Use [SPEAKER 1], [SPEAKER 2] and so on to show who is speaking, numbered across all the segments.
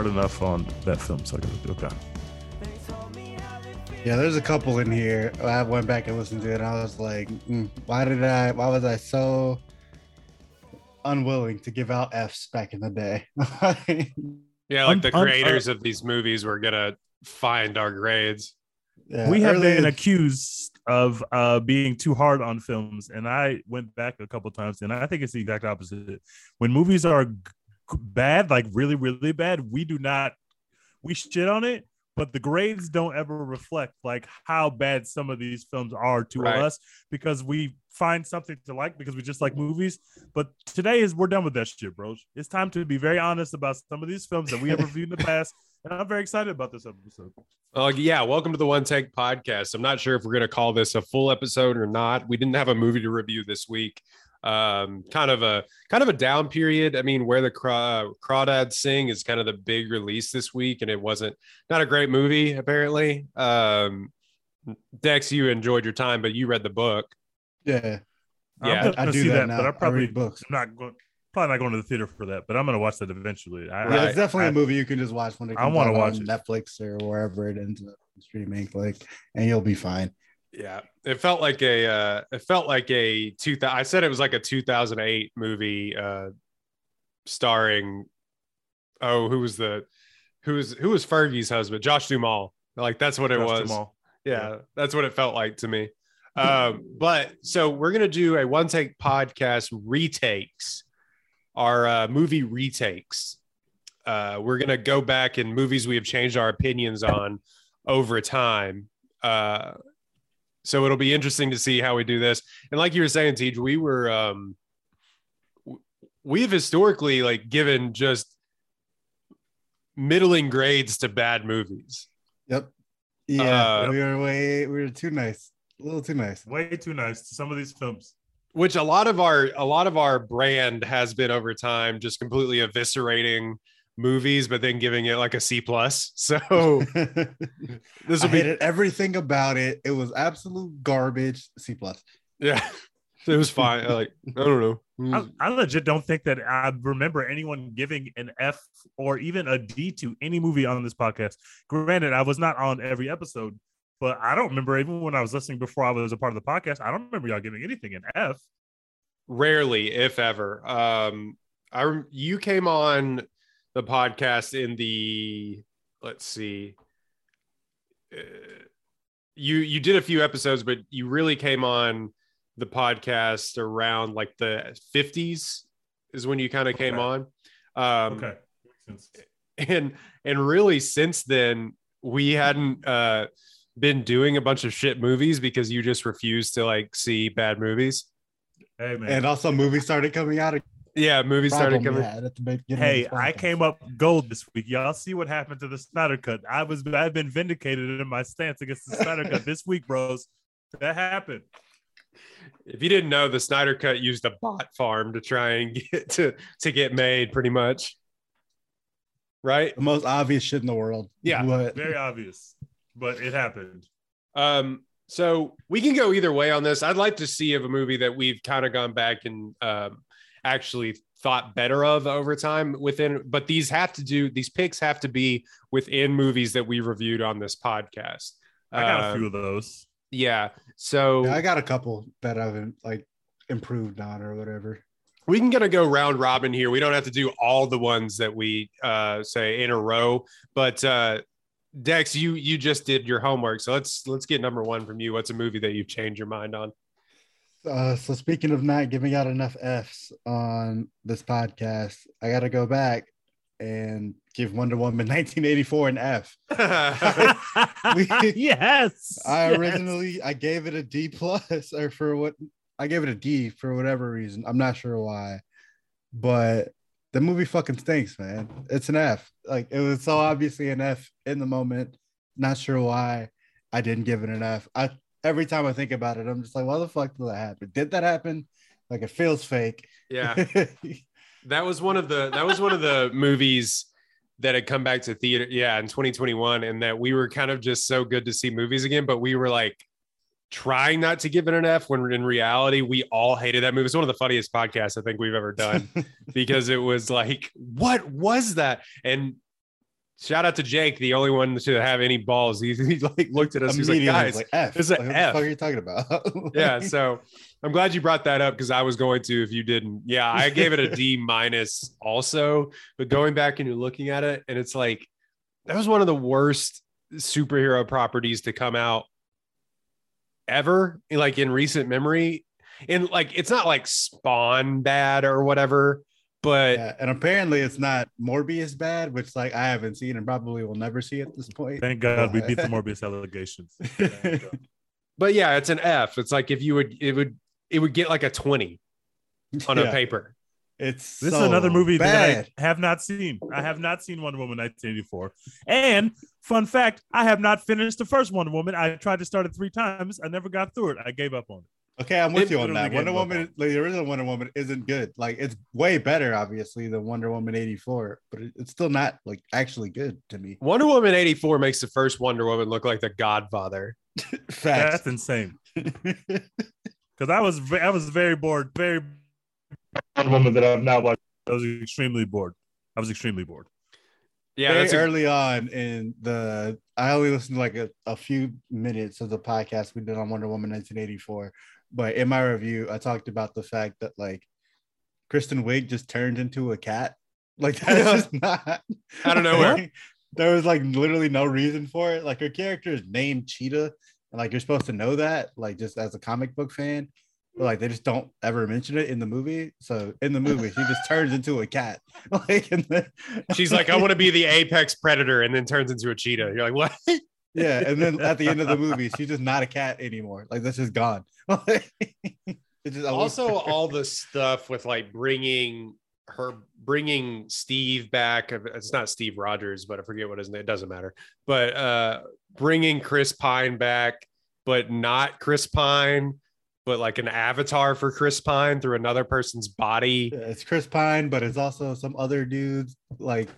[SPEAKER 1] hard enough on that film, so I gotta do okay.
[SPEAKER 2] Yeah, there's a couple in here. I went back and listened to it, and I was like, mm, why did I? Why was I so unwilling to give out Fs back in the day?
[SPEAKER 3] Yeah, like the
[SPEAKER 1] Un- un-
[SPEAKER 3] creators of these movies were gonna find our grades.
[SPEAKER 2] Yeah,
[SPEAKER 1] we have been accused of uh, being too hard on films, and I went back a couple times, and I think it's the exact opposite. When movies are g- g- bad, like really, really bad, we do not we shit on it, but the grades don't ever reflect like how bad some of these films are to
[SPEAKER 3] Right.
[SPEAKER 1] us because we find something to like because we just like movies. But today is we're done with that shit, bro. It's time to be very honest about some of these films that we have reviewed in the past, and I'm very excited about this episode.
[SPEAKER 3] Oh yeah, welcome to the One Take Podcast. I'm not sure if we're gonna call this a full episode or not. We didn't have a movie to review this week. Um, kind of a kind of a down period. I mean, where the Craw- Crawdads sing is kind of the big release this week, and it wasn't not a great movie apparently. Um, Dex, you enjoyed your time, but you read the book.
[SPEAKER 2] Yeah,
[SPEAKER 3] Yeah,
[SPEAKER 1] I'm
[SPEAKER 2] I do
[SPEAKER 1] see
[SPEAKER 2] that
[SPEAKER 1] that,
[SPEAKER 2] now.
[SPEAKER 1] but I
[SPEAKER 2] I
[SPEAKER 1] probably
[SPEAKER 2] read books.
[SPEAKER 1] I'm not going. Probably not going to the theater for that, but I'm gonna watch that eventually. I,
[SPEAKER 2] yeah,
[SPEAKER 1] I-
[SPEAKER 2] it's definitely
[SPEAKER 1] I-
[SPEAKER 2] a movie you can just watch when it
[SPEAKER 1] I wanna watch
[SPEAKER 2] on
[SPEAKER 1] it.
[SPEAKER 2] Netflix or wherever it ends up streaming, like, and you'll be fine.
[SPEAKER 3] Yeah, it felt like a uh, it felt like a two. I said it was like a 2008 movie uh, starring. Oh, who was the who was who was Fergie's husband? Josh Duhamel. Like that's what it
[SPEAKER 1] Josh
[SPEAKER 3] was.
[SPEAKER 1] Duhamel.
[SPEAKER 3] Yeah, that's what it felt like to me. Um, but so we're gonna do a one take podcast retakes, our uh, movie retakes. Uh, we're gonna go back in movies we have changed our opinions on over time. Uh, so it'll be interesting to see how we do this. And like you were saying, Tej, we were um, we've historically like given just middling grades to bad movies.
[SPEAKER 2] Yep. Yeah,
[SPEAKER 3] Uh,
[SPEAKER 2] we were way we were too nice, a little too nice.
[SPEAKER 1] Way too nice to some of these films.
[SPEAKER 3] which a lot of our a lot of our brand has been over time just completely eviscerating movies but then giving it like a c plus so this
[SPEAKER 2] I
[SPEAKER 3] will be
[SPEAKER 2] hated everything about it. It was absolute garbage. C plus.
[SPEAKER 3] yeah it was fine like i don't know
[SPEAKER 1] I, I legit don't think that I remember anyone giving an F or even a D to any movie on this podcast. Granted, I was not on every episode, but I don't remember even when I was listening before I was a part of the podcast. I don't remember y'all giving anything an F.
[SPEAKER 3] rarely if ever um i you came on the podcast in the let's see uh, you you did a few episodes but you really came on the podcast around like the 50s is when you kind of came
[SPEAKER 1] Okay.
[SPEAKER 3] on um
[SPEAKER 1] Okay.
[SPEAKER 3] And and really since then we hadn't uh been doing a bunch of shit movies because you just refused to like see bad movies
[SPEAKER 1] Hey man.
[SPEAKER 2] And also, movies started coming out.
[SPEAKER 3] Yeah movies started
[SPEAKER 2] Problem we
[SPEAKER 3] coming
[SPEAKER 2] at the beginning
[SPEAKER 1] Hey, I came up gold this week. Y'all see what happened to the Snyder Cut. I was I've been vindicated in my stance against the Snyder Cut this week, bros. That happened.
[SPEAKER 3] if you didn't know the snyder cut used a bot farm to try and get to to get made pretty much right
[SPEAKER 2] the most obvious shit in the world.
[SPEAKER 3] Yeah,
[SPEAKER 2] But
[SPEAKER 1] Very obvious, but it happened.
[SPEAKER 3] um so we can go either way on this i'd like to see of a movie that we've kind of gone back and um actually thought better of over time within but these have to do these picks have to be within movies that we reviewed on this podcast
[SPEAKER 1] I got a
[SPEAKER 3] Um,
[SPEAKER 1] few of those.
[SPEAKER 3] yeah so
[SPEAKER 2] yeah, I got a couple that I've like improved on or whatever.
[SPEAKER 3] we can gonna go round robin here. We don't have to do all the ones that we uh, say in a row, but uh, Dex, you you just did your homework, so let's let's get number one from you. What's a movie that you've changed your mind on?
[SPEAKER 2] Uh, so speaking of not giving out enough Fs on this podcast, I got to go back and give Wonder Woman 1984 an F.
[SPEAKER 1] yes.
[SPEAKER 2] I
[SPEAKER 1] yes.
[SPEAKER 2] originally I gave it a D plus or for what I gave it a D for whatever reason. I'm not sure why, but the movie fucking stinks, man. It's an F. Like it was so obviously an F in the moment. Not sure why I didn't give it an F. I every time I think about it, I'm just like, why the fuck did that happen? Did that happen? Like it feels fake.
[SPEAKER 3] yeah. That was one of the that was one of the movies that had come back to theater, yeah, in 2021, and that we were kind of just so good to see movies again, but we were like trying not to give it an F when in reality we all hated that movie. It's one of the funniest podcasts I think we've ever done because it was like, what was that? And shout out to Jake, the only one to have any balls. He, he like looked at us. He's like, guys,
[SPEAKER 2] like F.
[SPEAKER 3] it's a
[SPEAKER 2] like, what
[SPEAKER 3] F.
[SPEAKER 2] the fuck are you talking about?
[SPEAKER 3] yeah so i'm glad you brought that up because i was going to if you didn't yeah i gave it a d minus also but going back and you're looking at it and it's like that was one of the worst superhero properties to come out ever like in recent memory and like it's not like spawn bad or whatever but
[SPEAKER 2] yeah, and apparently it's not Morbius bad, which like I haven't seen and probably will never see at this point.
[SPEAKER 1] Thank God we beat the Morbius allegations.
[SPEAKER 3] but yeah it's an f it's like if you would it would it would get like a 20 on a paper
[SPEAKER 2] It's
[SPEAKER 1] This
[SPEAKER 2] so
[SPEAKER 1] is another movie
[SPEAKER 2] bad.
[SPEAKER 1] that I have not seen. I have not seen Wonder Woman 1984. And fun fact, I have not finished the first Wonder Woman. I tried to start it three times. I never got through it. I gave up on it.
[SPEAKER 2] Okay, I'm with
[SPEAKER 1] It
[SPEAKER 2] you on that. Wonder Woman, like, the original Wonder Woman, isn't good. Like it's way better, obviously, than Wonder Woman '84, but it's still not like actually good to me.
[SPEAKER 3] wonder woman 84 makes the first wonder woman look like the godfather
[SPEAKER 1] That's insane. Because I was ve- I was very bored. Very Wonder Woman that I've now watched. I was extremely bored. I was extremely bored.
[SPEAKER 3] yeah
[SPEAKER 2] Very
[SPEAKER 3] that's a,
[SPEAKER 2] early on in the, I only listened to like a, a few minutes of the podcast we did on Wonder Woman 1984, but in my review, I talked about the fact that like Kristen Wiig just turned into a cat. Like that's just not
[SPEAKER 3] Out of nowhere.
[SPEAKER 2] Like, there was like literally no reason for it. Like her character is named Cheetah, and like you're supposed to know that, like just as a comic book fan. But like they just don't ever mention it in the movie. So in the movie, she just turns into a cat. Like and then
[SPEAKER 3] she's like i want to be the apex predator and then turns into a cheetah you're like what
[SPEAKER 2] yeah, and then at the end of the movie, she's just not a cat anymore. Like that's just gone. It's just
[SPEAKER 3] also all the stuff with like bringing her bringing steve back it's not steve rogers but i forget what his name it doesn't matter but uh bringing chris pine back but not chris pine but like an avatar for chris pine through another person's body
[SPEAKER 2] Yeah, it's Chris Pine, but it's also some other dude's like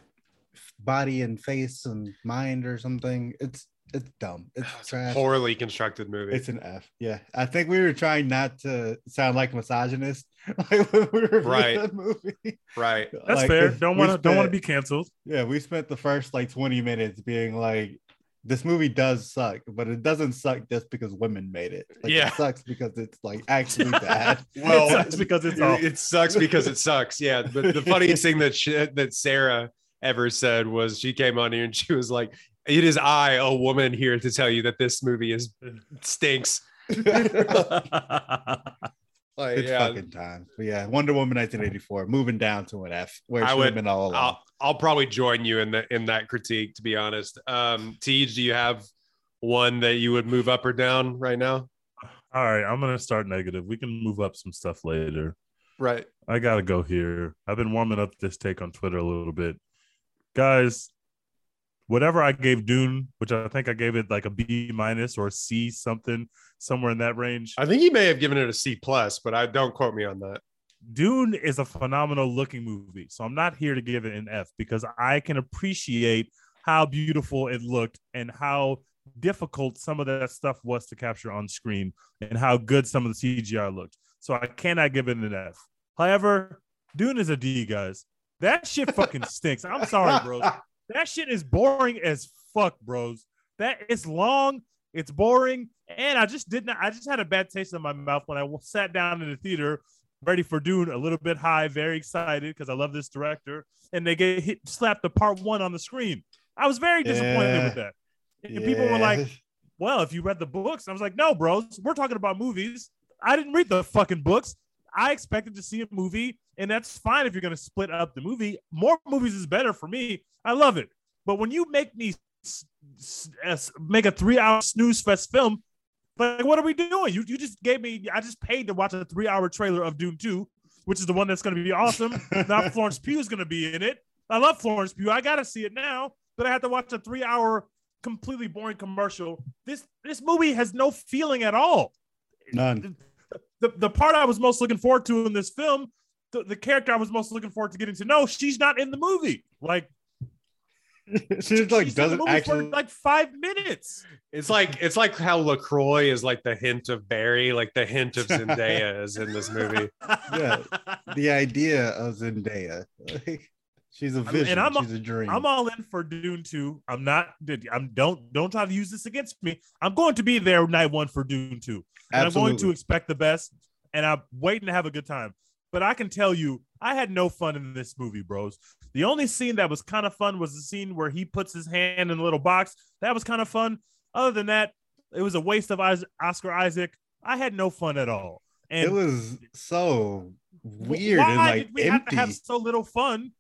[SPEAKER 2] body and face and mind or something. It's it's dumb. It's ah,
[SPEAKER 3] It's a
[SPEAKER 2] trash.
[SPEAKER 3] poorly constructed movie
[SPEAKER 2] It's an F. Yeah, I think we were trying not to sound like misogynist like when we were
[SPEAKER 3] Right.
[SPEAKER 2] that movie.
[SPEAKER 3] right
[SPEAKER 1] That's
[SPEAKER 2] Like,
[SPEAKER 1] fair.
[SPEAKER 2] 'cause
[SPEAKER 1] Don't want to don't want to be canceled.
[SPEAKER 2] Yeah, we spent the first like 20 minutes being like, this movie does suck, but it doesn't suck just because women made it. Like,
[SPEAKER 3] Yeah.
[SPEAKER 2] it sucks because it's like actually bad.
[SPEAKER 3] Well,
[SPEAKER 1] it sucks because it's all.
[SPEAKER 3] it sucks because it sucks. Yeah, but the funniest thing that she, that Sarah ever said was she came on here and she was like, "It is I, a woman, here to tell you that this movie is stinks." Like,
[SPEAKER 2] It's
[SPEAKER 3] yeah,
[SPEAKER 2] fucking time. But yeah, Wonder Woman 1984, moving down to an F, where it
[SPEAKER 3] I would-
[SPEAKER 2] have been all along.
[SPEAKER 3] I'll, I'll probably join you in that in that critique. To be honest, um, Tej, do you have one that you would move up or down right now?
[SPEAKER 1] All right, I'm gonna start negative. We can move up some stuff later.
[SPEAKER 3] Right.
[SPEAKER 1] I gotta go here. I've been warming up this take on Twitter a little bit, guys. Whatever I gave Dune, which I think I gave it like a B minus or a C something, somewhere in that range.
[SPEAKER 3] I think he may have given it a C plus, but I don't quote me on that.
[SPEAKER 1] Dune is a phenomenal looking movie. So I'm not here to give it an F because I can appreciate how beautiful it looked and how difficult some of that stuff was to capture on screen and how good some of the CGI looked. So I cannot give it an F. However, Dune is a D, guys. That shit fucking stinks. I'm sorry, bros. That shit is boring as fuck, bros. That it's long, it's boring, and I just did not. I just had a bad taste in my mouth when I sat down in the theater, ready for Dune, a little bit high, very excited because I love this director, and they get hit slapped the part one on the screen. I was very disappointed
[SPEAKER 2] Yeah.
[SPEAKER 1] with that. And people were like, "Well, if you read the books," I was like, "No, bros, we're talking about movies. I didn't read the fucking books. I expected to see a movie, and that's fine if you're going to split up the movie. More movies is better for me. I love it. But when you make me s- s- s- make a three hour snooze fest film, like what are we doing? You you just gave me. I just paid to watch a three hour trailer of Dune Two, which is the one that's going to be awesome. now Florence Pugh is going to be in it. I love Florence Pugh. I got to see it now, but I have to watch a three hour completely boring commercial. This this movie has no feeling at all
[SPEAKER 2] None.
[SPEAKER 1] the, the part I was most looking forward to in this film, the, the character I was most looking forward to getting to know, she's not in the movie. Like
[SPEAKER 2] she just like
[SPEAKER 1] she's
[SPEAKER 2] doesn't
[SPEAKER 1] movie
[SPEAKER 2] actually.
[SPEAKER 1] for like five minutes.
[SPEAKER 3] It's like it's like how Lacroix is like the hint of Barry, like the hint of Zendaya is in this movie.
[SPEAKER 2] Yeah. the idea of Zendaya. Like, she's a vision.
[SPEAKER 1] I'm-
[SPEAKER 2] she's a dream.
[SPEAKER 1] I'm all in for Dune 2. I'm not I'm don't don't try to use this against me. I'm going to be there night one for Dune 2. And I'm going to expect the best and I'm waiting to have a good time. But I can tell you, I had no fun in this movie, bros. The only scene that was kind of fun was the scene where he puts his hand in a little box. That was kind of fun. Other than that, it was a waste of Oscar Isaac. I had no fun at all. And
[SPEAKER 2] it was so weird
[SPEAKER 1] Why
[SPEAKER 2] and like
[SPEAKER 1] did we have to have so little fun?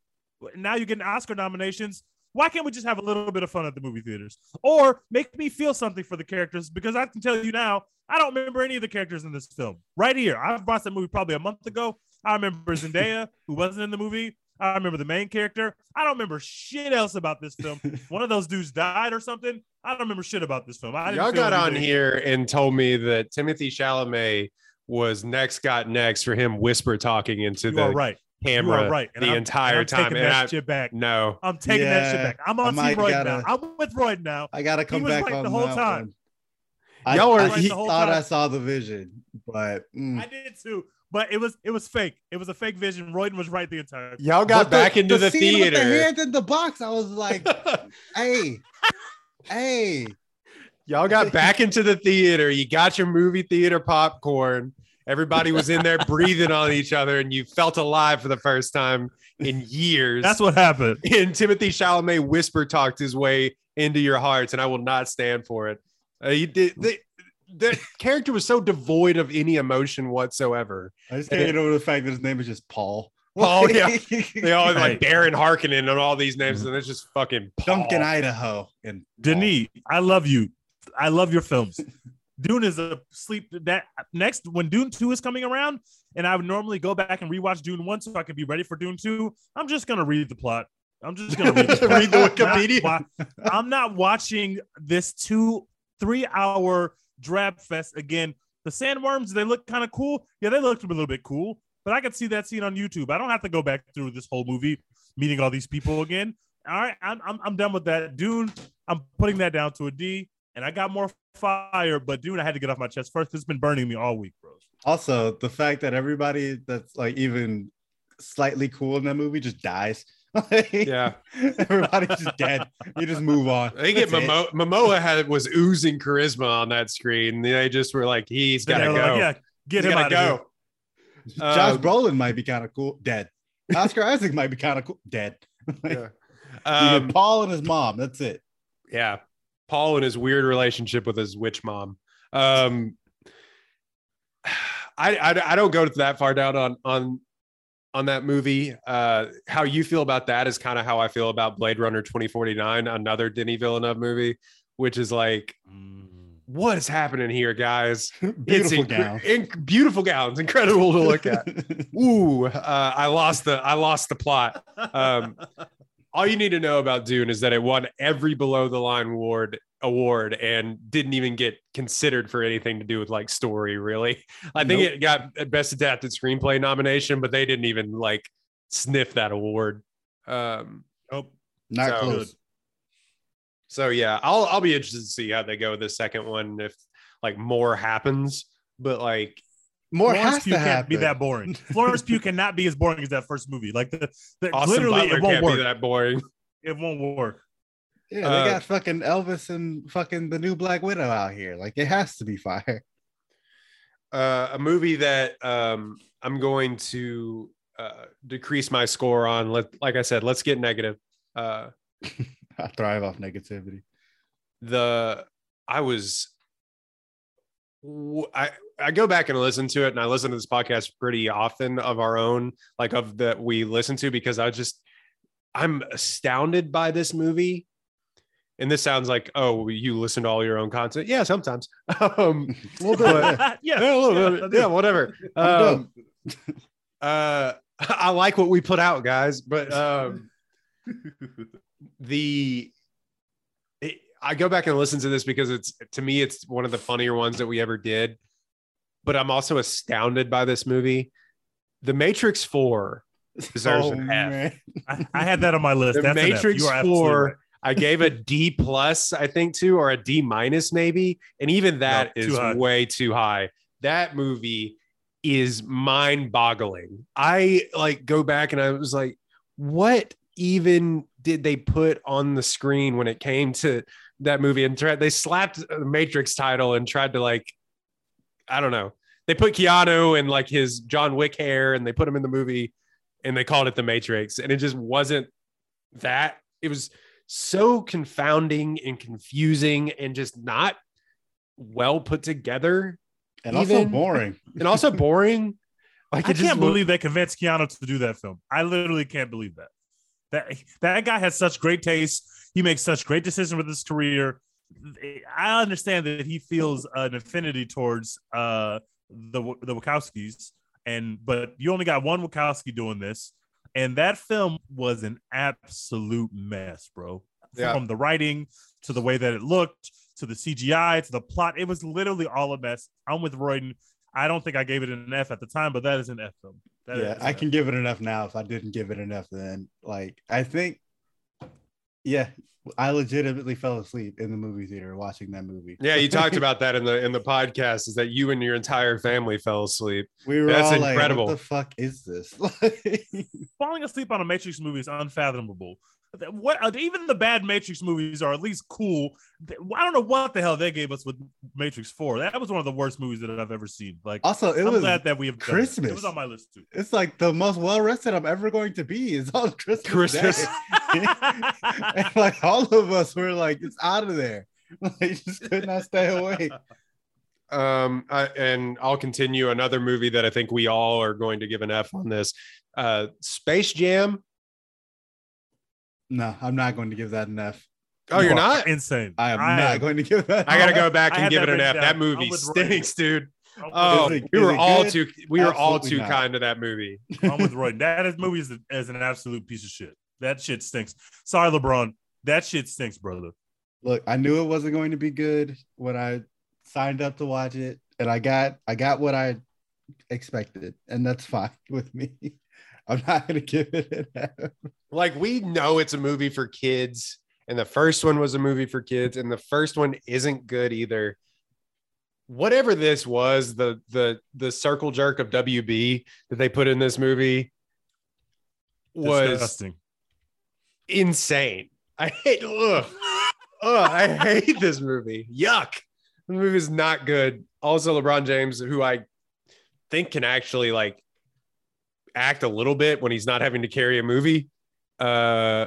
[SPEAKER 1] Now you're getting Oscar nominations. Why can't we just have a little bit of fun at the movie theaters, or make me feel something for the characters? Because I can tell you now, I don't remember any of the characters in this film. Right here, I watched that movie probably a month ago. I remember Zendaya, who wasn't in the movie. I remember the main character. I don't remember shit else about this film. One of those dudes died or something. I don't remember shit about this film. I
[SPEAKER 3] Y'all got on here and told me that Timothée Chalamet was next got next for him whisper talking into
[SPEAKER 1] You
[SPEAKER 3] the
[SPEAKER 1] right.
[SPEAKER 3] Camera
[SPEAKER 1] you are right.
[SPEAKER 3] The
[SPEAKER 1] I'm-
[SPEAKER 3] entire
[SPEAKER 1] and I'm
[SPEAKER 3] time.
[SPEAKER 1] Taking
[SPEAKER 3] And
[SPEAKER 1] that
[SPEAKER 3] I,
[SPEAKER 1] shit back.
[SPEAKER 3] no,
[SPEAKER 1] I'm taking that shit back. I'm on Team
[SPEAKER 2] might
[SPEAKER 1] Royd
[SPEAKER 2] gotta-
[SPEAKER 1] now. I'm with Royd now.
[SPEAKER 2] I gotta come
[SPEAKER 1] was
[SPEAKER 2] back
[SPEAKER 1] right
[SPEAKER 2] on
[SPEAKER 1] the whole
[SPEAKER 2] that
[SPEAKER 1] time.
[SPEAKER 2] one. I,
[SPEAKER 3] Y'all were-
[SPEAKER 2] I
[SPEAKER 1] Right the whole
[SPEAKER 2] thought I saw the vision, but mm.
[SPEAKER 1] I did too, but it was it was fake. It was a fake vision. Royden was right the entire. time.
[SPEAKER 3] y'all got
[SPEAKER 2] But
[SPEAKER 3] back into the,
[SPEAKER 2] scene with the
[SPEAKER 3] theater.
[SPEAKER 2] hand in the box. I was like, hey, hey.
[SPEAKER 3] Y'all got back into the theater. You got your movie theater popcorn. Everybody was in there breathing on each other, and you felt alive for the first time in years.
[SPEAKER 1] That's what happened.
[SPEAKER 3] and Timothée Chalamet whisper talked his way into your hearts, and I will not stand for it. Uh, you did. The, the character was so devoid of any emotion whatsoever.
[SPEAKER 2] I just can't get over the fact that his name is just Paul.
[SPEAKER 3] Paul, yeah. They all
[SPEAKER 1] Right.
[SPEAKER 3] like Baron Harkonnen and all these names, and it's just fucking Paul.
[SPEAKER 2] Duncan, Idaho, and
[SPEAKER 1] Denis, I love you. I love your films. Dune is a sleep that next when Dune 2 is coming around, and I would normally go back and rewatch Dune 1 so I could be ready for Dune 2. I'm just gonna read the plot. I'm just gonna read the.
[SPEAKER 3] Read the
[SPEAKER 1] I'm not
[SPEAKER 3] Wikipedia.
[SPEAKER 1] I'm not watching this two, three hour drab fest again. The sandworms, they look kind of cool. Yeah, they looked a little bit cool, but I could see that scene on YouTube. I don't have to go back through this whole movie meeting all these people again. All right, I'm, I'm, I'm done with that. Dune, I'm putting that down to a D, and I got more fire, but dude, I had to get off my chest first because it's been burning me all week, bro.
[SPEAKER 2] also the fact that everybody that's like even slightly cool in that movie just dies.
[SPEAKER 3] Yeah,
[SPEAKER 2] everybody's just dead. You just move on.
[SPEAKER 3] I think it, Momo- Momoa had was oozing charisma on that screen. They just were like, he's got to
[SPEAKER 1] they
[SPEAKER 3] go.
[SPEAKER 1] like, yeah, get
[SPEAKER 3] He's
[SPEAKER 1] him
[SPEAKER 3] gotta
[SPEAKER 1] out of here.
[SPEAKER 2] Josh
[SPEAKER 3] Um,
[SPEAKER 2] Brolin might be kind of cool. Dead. Oscar Isaac might be kind of cool. Dead. Like,
[SPEAKER 3] Yeah. Um,
[SPEAKER 2] Paul and his mom. That's it.
[SPEAKER 3] yeah paul and his weird relationship with his witch mom. Um I, I i don't go that far down on on on that movie. Uh how you feel about that is kind of how i feel about blade runner 2049 another Denis Villeneuve movie which is like what is happening here guys?
[SPEAKER 2] Beautiful
[SPEAKER 3] it's
[SPEAKER 2] gown.
[SPEAKER 3] incre- beautiful gowns. Incredible to look at. Ooh uh, i lost the i lost the plot. Um, all you need to know about Dune is that it won every below the line award award and didn't even get considered for anything to do with like story really. I think
[SPEAKER 2] Nope.
[SPEAKER 3] it got best adapted screenplay nomination, but they didn't even like sniff that award. Um,
[SPEAKER 1] Nope.
[SPEAKER 2] Not
[SPEAKER 3] So-
[SPEAKER 2] close.
[SPEAKER 3] so yeah, I'll I'll be interested to see how they go with the second one if like more happens. But like
[SPEAKER 2] More
[SPEAKER 1] Florence
[SPEAKER 2] has
[SPEAKER 1] Pugh
[SPEAKER 2] to
[SPEAKER 1] can't
[SPEAKER 2] happen.
[SPEAKER 1] be that boring. Florence Pugh cannot be as boring as that first movie. Like the, the
[SPEAKER 3] Austin
[SPEAKER 1] literally,
[SPEAKER 3] Butler
[SPEAKER 1] it won't
[SPEAKER 3] can't
[SPEAKER 1] work.
[SPEAKER 3] be that boring.
[SPEAKER 1] It won't work.
[SPEAKER 2] Yeah, they
[SPEAKER 3] Uh,
[SPEAKER 2] got fucking Elvis and fucking the new Black Widow out here. Like it has to be fire.
[SPEAKER 3] uh, a movie that um, I'm going to uh, decrease my score on. Let, like I said, let's get negative. Uh,
[SPEAKER 2] I thrive off negativity.
[SPEAKER 3] the I was w- I I go back and listen to it, and I listen to this podcast pretty often of our own, like of that we listen to, because I just I'm astounded by this movie. And this sounds like, oh, you listen to all your own content. Yeah, sometimes. Um,
[SPEAKER 2] A little bit.
[SPEAKER 3] But-
[SPEAKER 1] yeah,
[SPEAKER 3] yeah,
[SPEAKER 1] yeah,
[SPEAKER 3] whatever. Um, uh, I like what we put out, guys, but um, the it, I go back and listen to this because it's to me it's one of the funnier ones that we ever did. But I'm also astounded by this movie. The Matrix Four deserves
[SPEAKER 2] Oh,
[SPEAKER 3] an F.
[SPEAKER 2] man.
[SPEAKER 1] I, I had that on my list.
[SPEAKER 3] The
[SPEAKER 1] That's.
[SPEAKER 3] Matrix
[SPEAKER 1] You
[SPEAKER 3] Four,
[SPEAKER 1] right.
[SPEAKER 3] I gave a D plus, I think, too, or a D minus, maybe, and even that
[SPEAKER 1] No,
[SPEAKER 3] is
[SPEAKER 1] too high.
[SPEAKER 3] way too high. That movie is mind-boggling. I like go back and I was like, what even did they put on the screen when it came to that movie? And tried, they slapped the Matrix title and tried to like, I don't know. They put Keanu and like his John Wick hair, and they put him in the movie, and they called it the Matrix, and it just wasn't that. It was so confounding and confusing and just not well put together
[SPEAKER 2] And also boring.
[SPEAKER 3] and also boring. Like
[SPEAKER 1] I
[SPEAKER 3] just
[SPEAKER 1] can't
[SPEAKER 3] looked-
[SPEAKER 1] believe they convinced Keanu to do that film. I literally can't believe that. That that guy has such great taste. He makes such great decisions with his career. I understand that he feels an affinity towards uh the the Wachowskis, and but you only got one Wachowski doing this, and that film was an absolute mess, bro.
[SPEAKER 3] Yeah.
[SPEAKER 1] From the writing to the way that it looked to the CGI to the plot, it was literally all a mess. I'm with Royden. I don't think I gave it an F at the time, but that is an F film. That
[SPEAKER 2] yeah,
[SPEAKER 1] an
[SPEAKER 2] I
[SPEAKER 1] F.
[SPEAKER 2] can give it an F now if I didn't give it enough then. Like, I think, yeah, I legitimately fell asleep in the movie theater watching that movie.
[SPEAKER 3] Yeah, you talked about that in the in the podcast. Is that you and your entire family fell asleep?
[SPEAKER 2] we were
[SPEAKER 3] That's
[SPEAKER 2] all like,
[SPEAKER 3] incredible.
[SPEAKER 2] what the fuck is this?
[SPEAKER 1] falling asleep on a Matrix movie is unfathomable. What uh, even the bad Matrix movies are at least cool. I don't know what the hell they gave us with Matrix Four. That was one of the worst movies that I've ever seen. Like,
[SPEAKER 2] also, it
[SPEAKER 1] I'm
[SPEAKER 2] was
[SPEAKER 1] glad that we have done it. It
[SPEAKER 2] Christmas.
[SPEAKER 1] was on my list too.
[SPEAKER 2] it's like the most well rested I'm ever going to be is on Christmas.
[SPEAKER 3] Christmas.
[SPEAKER 2] And like all of us were like, it's out of there. Like, just could not stay away.
[SPEAKER 3] Um, I, and I'll continue another movie that I think we all are going to give an F on this. Uh, Space Jam.
[SPEAKER 2] No, I'm not going to give that an F.
[SPEAKER 3] Oh, you're
[SPEAKER 1] You are
[SPEAKER 3] not?
[SPEAKER 1] insane.
[SPEAKER 2] I am
[SPEAKER 1] I
[SPEAKER 2] not
[SPEAKER 1] am-
[SPEAKER 2] going to give that.
[SPEAKER 3] I gotta go back and give it an F.
[SPEAKER 1] written
[SPEAKER 3] That movie
[SPEAKER 1] I'm Roy.
[SPEAKER 3] stinks, dude. Oh,
[SPEAKER 2] oh it-
[SPEAKER 3] we were all
[SPEAKER 2] good?
[SPEAKER 3] too we were all too
[SPEAKER 2] not.
[SPEAKER 3] kind to that movie.
[SPEAKER 1] I'm with Roy. That is, movie is, a, is an absolute piece of shit. That shit stinks. Sorry, LeBron. That shit stinks, brother.
[SPEAKER 2] Look, I knew it wasn't going to be good when I signed up to watch it, and I got I got what I expected, and that's fine with me. I'm not going to give it an F.
[SPEAKER 3] Like we know it's a movie for kids, and the first one was a movie for kids, and the first one isn't good either. Whatever this was, the the the circle jerk of WB that they put in this movie was
[SPEAKER 1] Disgusting.
[SPEAKER 3] insane. I hate ugh, ugh, I hate this movie. Yuck. The movie is not good. Also, LeBron James, who I think can actually like act a little bit when he's not having to carry a movie. Uh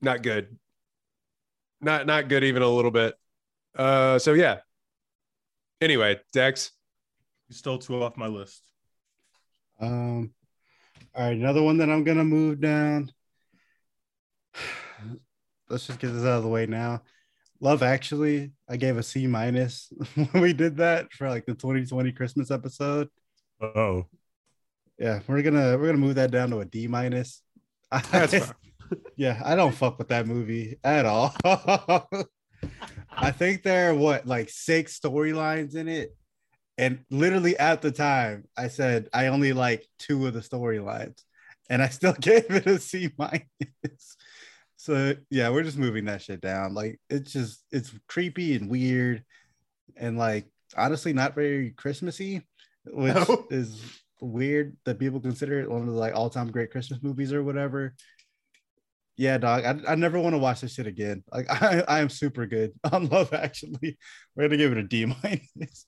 [SPEAKER 3] not good. Not not good even a little bit. Uh so yeah. Anyway, Dex.
[SPEAKER 1] You stole two off my list.
[SPEAKER 2] Um, all right, another one that I'm gonna move down. Let's just get this out of the way now. Love Actually, I gave a C minus when we did that for like the 2020 Christmas episode.
[SPEAKER 1] Oh,
[SPEAKER 2] Yeah, we're gonna we're gonna move that down to a D minus. Yeah, I don't fuck with that movie at all. I think there are what like six storylines in it. And literally at the time, I said I only like two of the storylines, and I still gave it a C minus. So yeah, we're just moving that shit down. Like it's just it's creepy and weird, and like honestly not very Christmassy, which
[SPEAKER 3] No.
[SPEAKER 2] is weird that people consider it one of the like all-time great Christmas movies or whatever. Yeah, dog. I, I never want to watch this shit again. Like I, I am super good on Love Actually. We're gonna give it a D minus.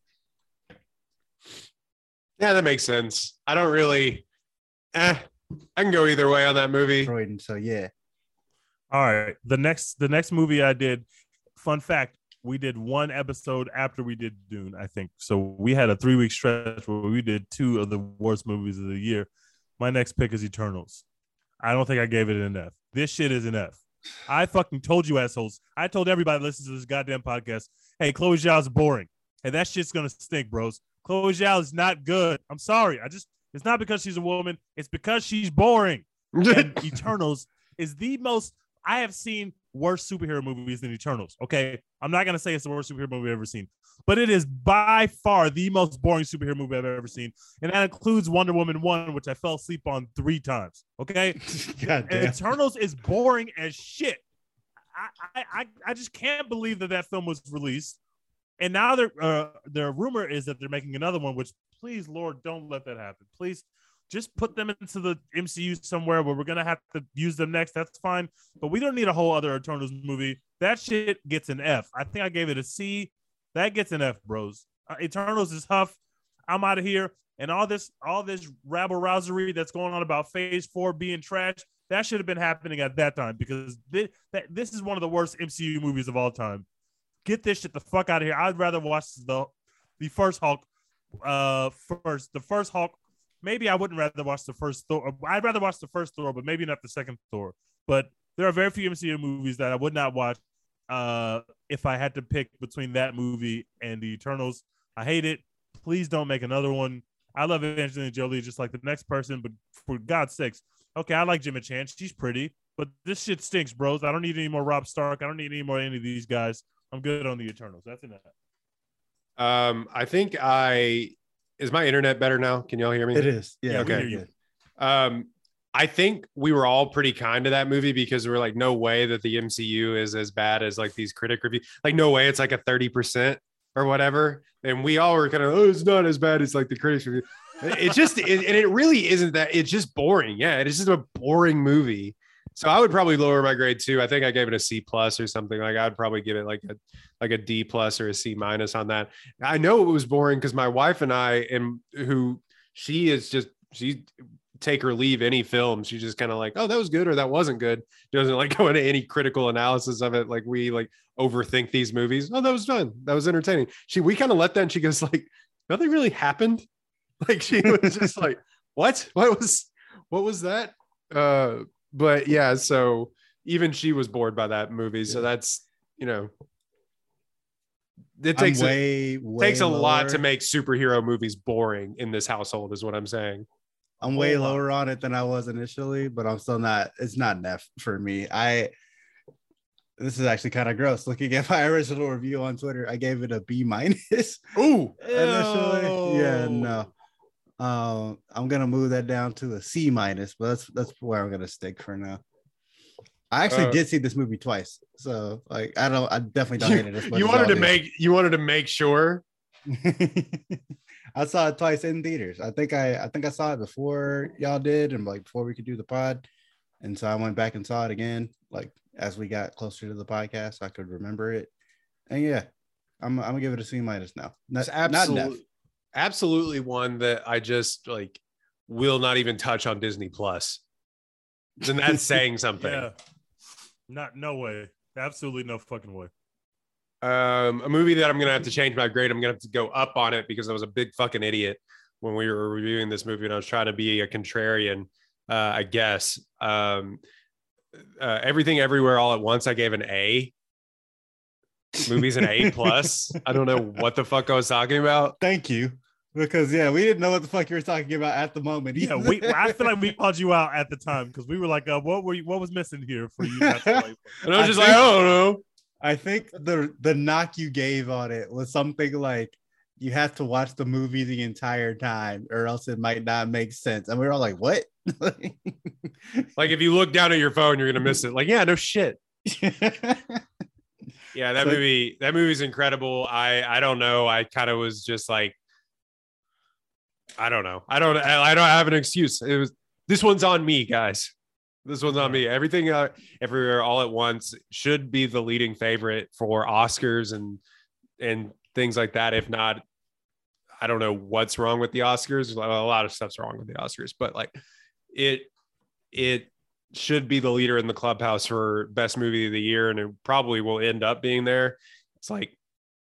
[SPEAKER 3] Yeah, that makes sense. I don't really eh, I can go either way on that movie.
[SPEAKER 2] Croydon. So yeah.
[SPEAKER 1] all right. The next the next movie I did, fun fact, we did one episode after we did Dune, I think. So we had a three week stretch where we did two of the worst movies of the year. My next pick is Eternals. I don't think I gave it an F. This shit is an F. I fucking told you assholes. I told everybody listens to this goddamn podcast. Hey, Chloe Zhao is boring. Hey, that shit's gonna stink, bros. Chloe Zhao is not good. I'm sorry. I just it's not because she's a woman. It's because she's boring. And Eternals is the most I have seen worse superhero movies than Eternals. Okay, I'm not gonna say it's the worst superhero movie I've ever seen, but it is by far the most boring superhero movie I've ever seen, and that includes Wonder Woman one, which I fell asleep on three times. Okay,
[SPEAKER 2] God
[SPEAKER 1] and
[SPEAKER 2] damn.
[SPEAKER 1] Eternals is boring as shit. I, I, I, I just can't believe that that film was released, and now they're uh, their rumor is that they're making another one. Which please, Lord, don't let that happen. Please, just put them into the MCU somewhere where we're gonna have to use them next. That's fine, but we don't need a whole other Eternals movie. That shit gets an F. I think I gave it a C. That gets an F, bros. Uh, Eternals is huff. I'm out of here. And all this, all this rabble rousery that's going on about Phase Four being trash, that should have been happening at that time because this, that, this is one of the worst MCU movies of all time. Get this shit the fuck out of here. I'd rather watch the the first Hulk uh first. The first Hulk. Maybe I wouldn't rather watch the first Thor. I'd rather watch the first Thor, but maybe not the second Thor. But there are very few MCU movies that I would not watch uh if I had to pick between that movie and the Eternals. I hate it. Please don't make another one. I love Angelina Jolie just like the next person, but for God's sakes, okay, I like Gemma Chan. She's pretty, but this shit stinks, bros. I don't need any more Robb Stark. I don't need any more any of these guys. I'm good on the Eternals. That's enough.
[SPEAKER 3] Um, I think I is my internet better now. Can y'all hear me?
[SPEAKER 2] It is. Yeah.
[SPEAKER 1] Yeah,
[SPEAKER 2] okay.
[SPEAKER 3] Um, I think we were all pretty kind to that movie because we are like, no way that the MCU is as bad as like these critic reviews. Like, no way it's like a 30% or whatever. And we all were kind of, oh, it's not as bad as like the critics review. It just, it, and it really isn't that. It's just boring. Yeah. It is just a boring movie. So I would probably lower my grade too. I think I gave it a C plus or something. Like I'd probably give it like a like a D plus or a C minus on that. I know it was boring because my wife and I and who she is just she take or leave any film. She's just kind of like, oh, that was good or that wasn't good. She doesn't like go into any critical analysis of it. Like we like overthink these movies. Oh, that was fun. That was entertaining. She we kind of let that and she goes like, nothing really happened. Like she was just like, what? What was what was that? Uh but yeah, so even she was bored by that movie. So that's you know it
[SPEAKER 2] I'm
[SPEAKER 3] takes a,
[SPEAKER 2] way, way
[SPEAKER 3] takes a lot to make superhero movies boring in this household, is what I'm saying.
[SPEAKER 2] I'm way
[SPEAKER 1] Hold on.
[SPEAKER 2] lower on it than I was initially, but I'm still not. It's not an F for me. I. This is actually kind of gross. Looking at my original review on Twitter, I gave it a B minus
[SPEAKER 3] Ooh,
[SPEAKER 2] initially. Yeah, no. Um, I'm gonna move that down to a C minus, but that's that's where I'm gonna stick for now. I actually
[SPEAKER 3] Uh,
[SPEAKER 2] did see this movie twice, so like I don't. I definitely don't hate it as much.
[SPEAKER 3] you wanted to
[SPEAKER 2] do.
[SPEAKER 3] make you wanted to make sure.
[SPEAKER 2] I saw it twice in theaters. I think I I think I saw it before y'all did, and like before we could do the pod. And so I went back and saw it again, like as we got closer to the podcast, I could remember it. And yeah, I'm I'm gonna give it a C minus now. Not,
[SPEAKER 3] It's
[SPEAKER 2] not.
[SPEAKER 3] Absolutely, one that I just like will not even touch on Disney Plus. And that's saying something.
[SPEAKER 1] Yeah. Not no way. Absolutely no fucking way.
[SPEAKER 3] Um, a movie that I'm gonna have to change my grade. I'm gonna have to go up on it because I was a big fucking idiot when we were reviewing this movie, and I was trying to be a contrarian, uh, I guess. Um, uh, everything, everywhere, all at once. I gave an A. Movie's an A plus. I don't know what the fuck I was talking about.
[SPEAKER 2] Thank you. Because yeah, we didn't know what the fuck you were talking about at the moment.
[SPEAKER 1] Yeah, we. I feel like we called you out at the time because we were like, uh, "What were you? What was missing here for you?" Not to like,
[SPEAKER 3] And I was
[SPEAKER 2] I
[SPEAKER 3] just
[SPEAKER 2] think-
[SPEAKER 3] like, I don't know.
[SPEAKER 2] I think the the knock you gave on it was something like you have to watch the movie the entire time or else it might not make sense. And we were all like, what?
[SPEAKER 3] Like if you look down at your phone, you're gonna miss it. Like, yeah, no shit. Yeah, that
[SPEAKER 2] So-
[SPEAKER 3] movie, that movie's incredible. I I don't know. I kind of was just like, I don't know. I don't I, I don't have an excuse. It was this one's on me, guys. This one's on me. Everything uh, everywhere all at once should be the leading favorite for Oscars and and things like that. If not, I don't know what's wrong with the Oscars. A lot of stuff's wrong with the Oscars, but like it it should be the leader in the clubhouse for best movie of the year, and it probably will end up being there. It's like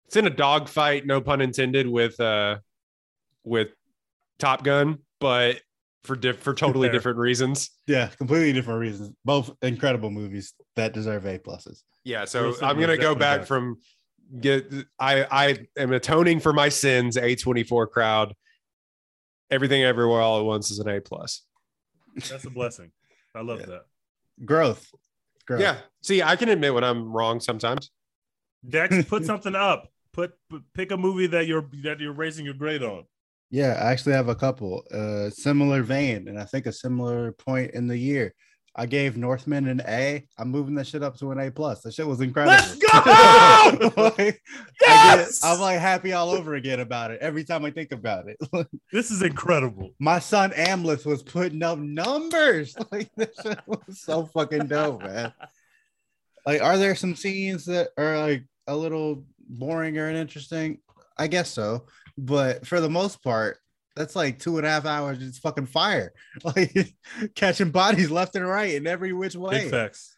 [SPEAKER 3] It's in a dogfight, no pun intended, with uh with Top Gun, but for diff- for totally
[SPEAKER 1] Fair.
[SPEAKER 3] different reasons.
[SPEAKER 2] Yeah, completely different reasons. Both incredible movies that deserve A pluses.
[SPEAKER 3] Yeah, so
[SPEAKER 1] Wilson
[SPEAKER 3] I'm gonna go back
[SPEAKER 1] back.
[SPEAKER 3] from get I I am atoning for my sins, A24 crowd. Everything everywhere all at once is an A plus.
[SPEAKER 1] That's a blessing. I love
[SPEAKER 2] Yeah.
[SPEAKER 1] that.
[SPEAKER 2] Growth. Growth.
[SPEAKER 3] Yeah. See, I can admit when I'm wrong sometimes.
[SPEAKER 1] Dex, put something up. Put, put pick a movie that you're that you're raising your grade on.
[SPEAKER 2] Yeah, I actually have a couple. Uh similar vein, and I think a similar point in the year. I gave Northman an A. I'm moving that shit up to an A plus. That shit was incredible.
[SPEAKER 1] Let's go!
[SPEAKER 2] Like, I
[SPEAKER 1] Yes!
[SPEAKER 2] get, I'm like happy all over again about it every time I think about it.
[SPEAKER 1] This is incredible.
[SPEAKER 2] My son Amleth was putting up numbers. Like this shit was so fucking dope, man. Like, are there some scenes that are like a little boring or uninteresting? I guess so, but for the most part, that's like two and a half hours just fucking fire, like catching bodies left and right in every which way.
[SPEAKER 1] Big facts.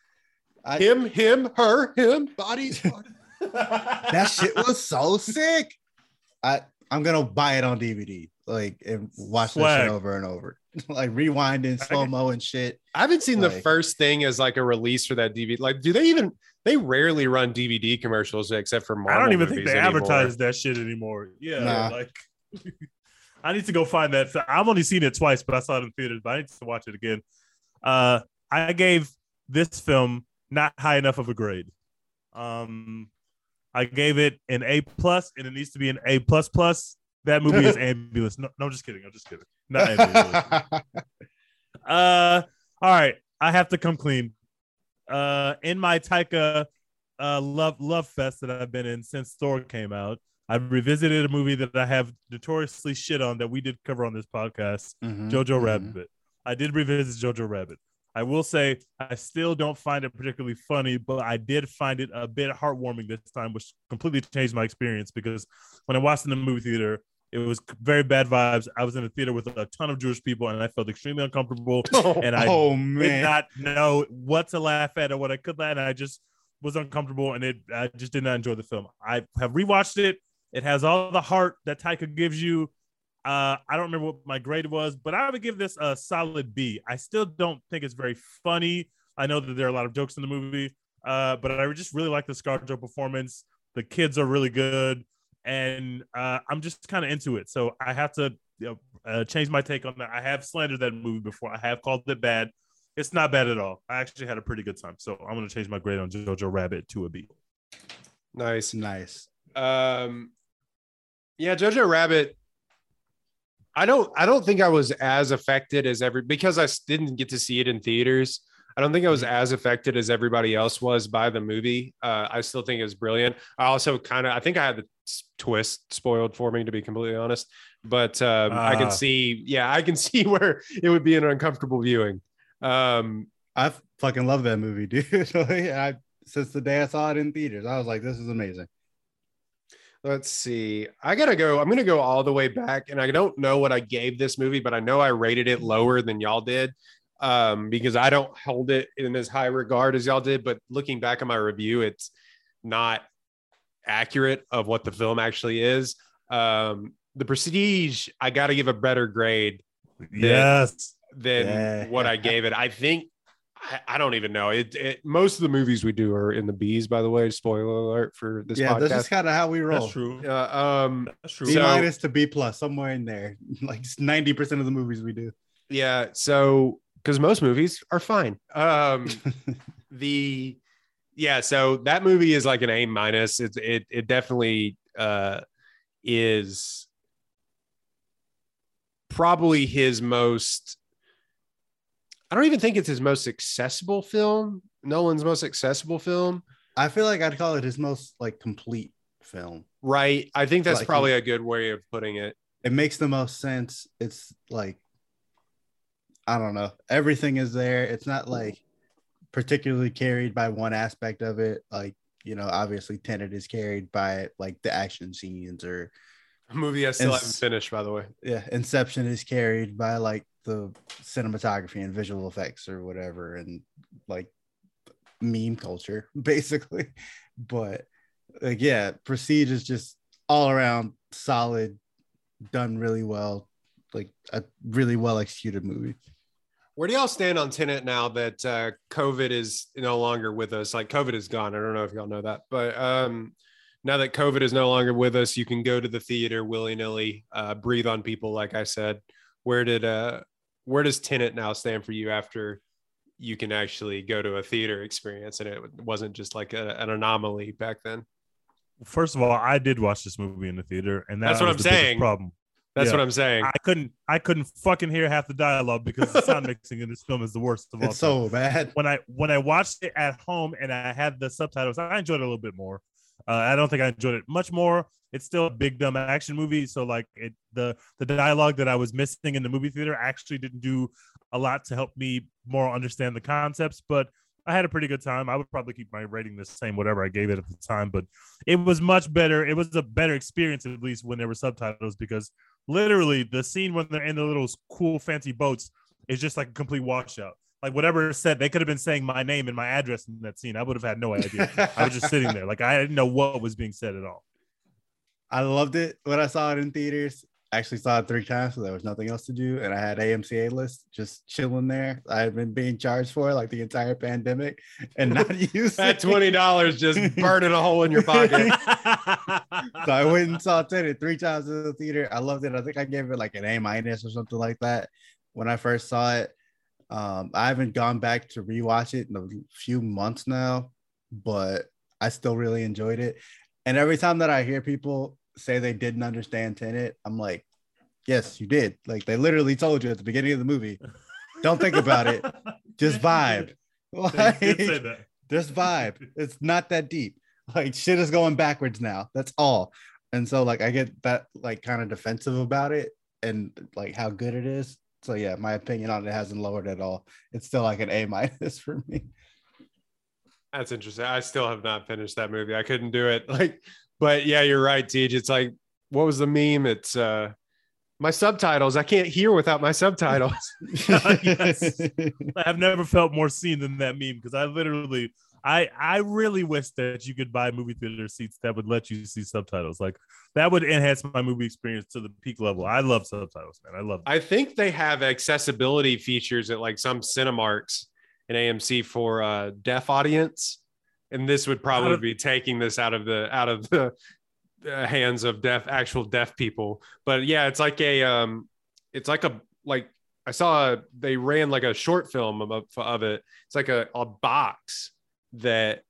[SPEAKER 2] I-
[SPEAKER 3] Him, him, her, him, bodies.
[SPEAKER 2] that shit was so sick. I I'm gonna buy it on DVD, like and watch that
[SPEAKER 1] Swag.
[SPEAKER 2] shit over and over, like rewinding slow mo and shit.
[SPEAKER 3] I haven't seen the first thing as like a release for that DVD. Like, do they even? They rarely run DVD commercials except for Marvel.
[SPEAKER 1] I don't even think they
[SPEAKER 3] anymore.
[SPEAKER 1] advertise that shit anymore. Yeah,
[SPEAKER 2] Nah.
[SPEAKER 1] like I need to go find that. I've only seen it twice, but I saw it in theaters. But I need to watch it again. Uh, I gave this film not high enough of a grade. Um, I gave it an A plus, and it needs to be an A plus plus. That movie is ambulance. No, no, I'm just kidding. I'm just kidding. Not ambulance. Uh, all right. I have to come clean. Uh, in my Taika uh love love fest that I've been in since Thor came out, I've revisited a movie that I have notoriously shit on that we did cover on this podcast,
[SPEAKER 2] Mhm,
[SPEAKER 1] Jojo
[SPEAKER 2] mhm.
[SPEAKER 1] Rabbit. I did revisit Jojo Rabbit. I will say I still don't find it particularly funny, but I did find it a bit heartwarming this time, which completely changed my experience because when I watched in the movie theater, it was very bad vibes. I was in a theater with a ton of Jewish people and I felt extremely uncomfortable and I
[SPEAKER 2] oh
[SPEAKER 1] did not know what to laugh at or what I could laugh at. and I just was uncomfortable and it I just did not enjoy the film. I have rewatched it. It has all the heart that Taika gives you. Uh, I don't remember what my grade was, but I would give this a solid B. I still don't think it's very funny. I know that there are a lot of jokes in the movie, uh, but I just really like the ScarJo performance. The kids are really good, and uh, I'm just kind of into it. So I have to you know, uh, change my take on that. I have slandered that movie before. I have called it bad. It's not bad at all. I actually had a pretty good time. So I'm going to change my grade on Jojo Rabbit to a B.
[SPEAKER 3] Nice.
[SPEAKER 2] nice.
[SPEAKER 3] Um, yeah, Jojo Rabbit. I don't. I don't think I was as affected as every because I didn't get to see it in theaters. I don't think I was as affected as everybody else was by the movie. Uh, I still think it was brilliant. I also kind of. I think I had the twist spoiled for me, to be completely honest. But um, I
[SPEAKER 1] Ah.
[SPEAKER 3] can see. Yeah, I can see where it would be an uncomfortable viewing. Um,
[SPEAKER 2] I fucking love that movie, dude. I since the day I saw it in theaters, I was like, this is amazing.
[SPEAKER 3] Let's see. I gotta go. I'm gonna go all the way back, and I don't know what I gave this movie, but I know I rated it lower than y'all did, um, because I don't hold it in as high regard as y'all did. But looking back on my review, it's not accurate of what the film actually is. Um, the Prestige, I gotta give a better grade
[SPEAKER 1] Yes.
[SPEAKER 3] than
[SPEAKER 2] Yeah.
[SPEAKER 3] what I gave it. I think I, I don't even know. It, it most of the movies we do are in the B's, by the way. Spoiler alert for this
[SPEAKER 2] yeah,
[SPEAKER 3] podcast.
[SPEAKER 2] that's just kind of how we roll.
[SPEAKER 1] That's true.
[SPEAKER 3] Uh, um,
[SPEAKER 1] That's true.
[SPEAKER 2] B
[SPEAKER 3] So-
[SPEAKER 2] minus to B plus, somewhere in there. Like ninety percent of the movies we do.
[SPEAKER 3] Yeah. So, because most movies are fine. Um, the yeah. So that movie is like an A minus. It's it it definitely uh is probably his most. I don't even think it's his most accessible film. Nolan's most accessible film,
[SPEAKER 2] I feel like I'd call it his most like complete film.
[SPEAKER 3] right? I think that's
[SPEAKER 2] Like-
[SPEAKER 3] probably a good way of putting it.
[SPEAKER 2] It makes the most sense. It's like I don't know. Everything is there. It's not like particularly carried by one aspect of it. Like, you know, obviously Tenet is carried by like the action scenes or
[SPEAKER 3] A movie I still haven't finished, by the way.
[SPEAKER 2] yeah, Inception is carried by like the cinematography and visual effects or whatever, and like meme culture, basically. But like yeah, Prestige is just all around solid, done really well, like a really well executed movie.
[SPEAKER 3] Where do y'all stand on Tenet now that uh, COVID is no longer with us? Like COVID is gone. I don't know if y'all know that, but um, now that COVID is no longer with us, you can go to the theater willy nilly, uh, breathe on people. Like I said, where did uh, where does Tenet now stand for you after you can actually go to a theater experience and it wasn't just like a, an anomaly back then?
[SPEAKER 1] First of all, I did watch this movie in the theater, and that
[SPEAKER 3] That's what I'm
[SPEAKER 1] the
[SPEAKER 3] saying.
[SPEAKER 1] Problem.
[SPEAKER 3] That's
[SPEAKER 1] Yeah.
[SPEAKER 3] what I'm saying.
[SPEAKER 1] I couldn't, I couldn't fucking hear half the dialogue because the sound mixing in this film is the worst of all.
[SPEAKER 2] It's
[SPEAKER 1] time.
[SPEAKER 2] so bad.
[SPEAKER 1] when I when I watched it at home and I had the subtitles, I enjoyed it a little bit more. Uh, I don't think I enjoyed it much more. It's still a big dumb action movie, so like it the the dialogue that I was missing in the movie theater actually didn't do a lot to help me more understand the concepts. But I had a pretty good time. I would probably keep my rating the same, whatever I gave it at the time. But it was much better. It was a better experience at least when there were subtitles because literally the scene when they're in the little cool fancy boats is just like a complete washout. Like whatever said, they could have been saying my name and my address in that scene. I would have had no idea. I was just sitting there, like I didn't know what was being said at all.
[SPEAKER 2] I loved it when I saw it in theaters. I actually saw it three times, so there was nothing else to do, and I had AMC A list just chilling there. I had been being charged for it, like the entire pandemic, and not using
[SPEAKER 3] that twenty dollars just burning a hole in your pocket.
[SPEAKER 2] so I went and saw Tenet three times in the theater. I loved it. I think I gave it like an A minus or something like that when I first saw it. Um, I haven't gone back to rewatch it in a few months now, but I still really enjoyed it. And every time that I hear people say they didn't understand Tenet, I'm like, yes, you did. Like they literally told you at the beginning of the movie, don't think about it, just vibe. Like, just vibe. It's not that deep. Like shit is going backwards now. That's all. And so like I get that like kind of defensive about it and like how good it is. So yeah, my opinion on it hasn't lowered at all. It's still like an A minus for me.
[SPEAKER 3] That's interesting. I still have not finished that movie. I couldn't do it. Like, but yeah, you're right, Tej. It's like, what was the meme? It's uh my subtitles. I can't hear without my subtitles.
[SPEAKER 1] Yes. I've never felt more seen than that meme because I literally, I I really wish that you could buy movie theater seats that would let you see subtitles. Like that would enhance my movie experience to the peak level. I love subtitles, man. I love. Them.
[SPEAKER 3] I think they have accessibility features at like some Cinemarks and AMC for uh deaf audience. And this would probably
[SPEAKER 1] of-
[SPEAKER 3] be taking this out of the out of the uh, hands of deaf actual deaf people. But yeah, it's like a um it's like a like I saw a, they ran like a short film of, of it. It's like a, a box that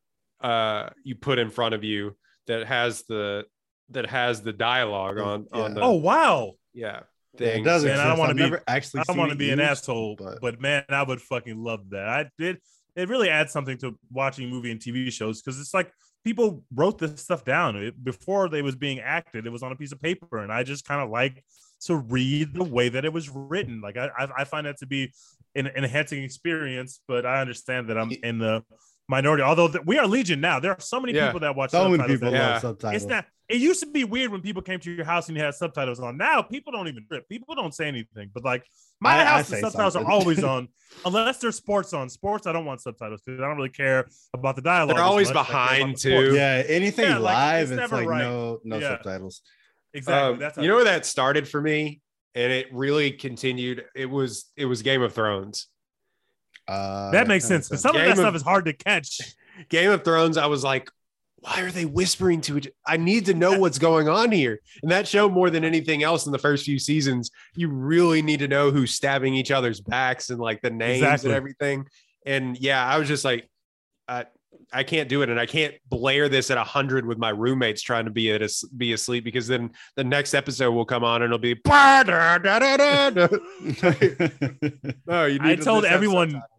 [SPEAKER 3] uh you put in front of you that has the that has the dialogue on on the
[SPEAKER 1] Oh wow!
[SPEAKER 3] yeah
[SPEAKER 2] It
[SPEAKER 3] thing.
[SPEAKER 2] does
[SPEAKER 1] Man, I don't wanna be-
[SPEAKER 2] actually
[SPEAKER 1] I don't want to
[SPEAKER 2] it
[SPEAKER 1] be an asshole,
[SPEAKER 2] but-
[SPEAKER 1] but, man, I would fucking love that. I did. It really adds something to watching movie and TV shows because it's like people wrote this stuff down it, before they was being acted. It was on a piece of paper, and I just kind of like to read the way that it was written. Like I, I, I find that to be an, an enhancing experience. But I understand that I'm in the minority. Although th- we are legion now, there are so many
[SPEAKER 3] Yeah.
[SPEAKER 1] people that watch.
[SPEAKER 2] so many people
[SPEAKER 1] that-
[SPEAKER 3] Yeah.
[SPEAKER 2] love subtitles.
[SPEAKER 1] it's not. It used to be weird when people came to your house and you had subtitles on. Now people don't even trip. People don't say anything. But like my
[SPEAKER 2] I- I
[SPEAKER 1] house, the subtitles
[SPEAKER 2] something.
[SPEAKER 1] are always on, unless there's sports on. Sports, I don't want subtitles because I don't really care about the dialogue.
[SPEAKER 3] They're always
[SPEAKER 1] much as I care about
[SPEAKER 3] behind,
[SPEAKER 1] the
[SPEAKER 3] too.
[SPEAKER 2] yeah, anything
[SPEAKER 1] Yeah, like,
[SPEAKER 2] live,
[SPEAKER 1] it's
[SPEAKER 2] it's, like
[SPEAKER 1] right.
[SPEAKER 2] no no
[SPEAKER 1] Yeah.
[SPEAKER 2] subtitles.
[SPEAKER 1] Exactly.
[SPEAKER 3] Um,
[SPEAKER 1] That's
[SPEAKER 3] you know where that started for me, and it really continued. It was it was Game of Thrones.
[SPEAKER 2] Uh,
[SPEAKER 1] that makes sense because some of that
[SPEAKER 3] of-
[SPEAKER 1] stuff is hard to catch.
[SPEAKER 3] Game of Thrones. I was like, why are they whispering to each? I need to know what's going on here. And that show more than anything else in the first few seasons, you really need to know who's stabbing each other's backs and like the names
[SPEAKER 1] Exactly.
[SPEAKER 3] and everything. And yeah, I was just like, I I can't do it, and I can't blare this at hundred with my roommates trying to be at a, be asleep because then the next episode will come on and it'll be. No, you
[SPEAKER 1] I
[SPEAKER 3] need to
[SPEAKER 1] told everyone-
[SPEAKER 3] subtitles.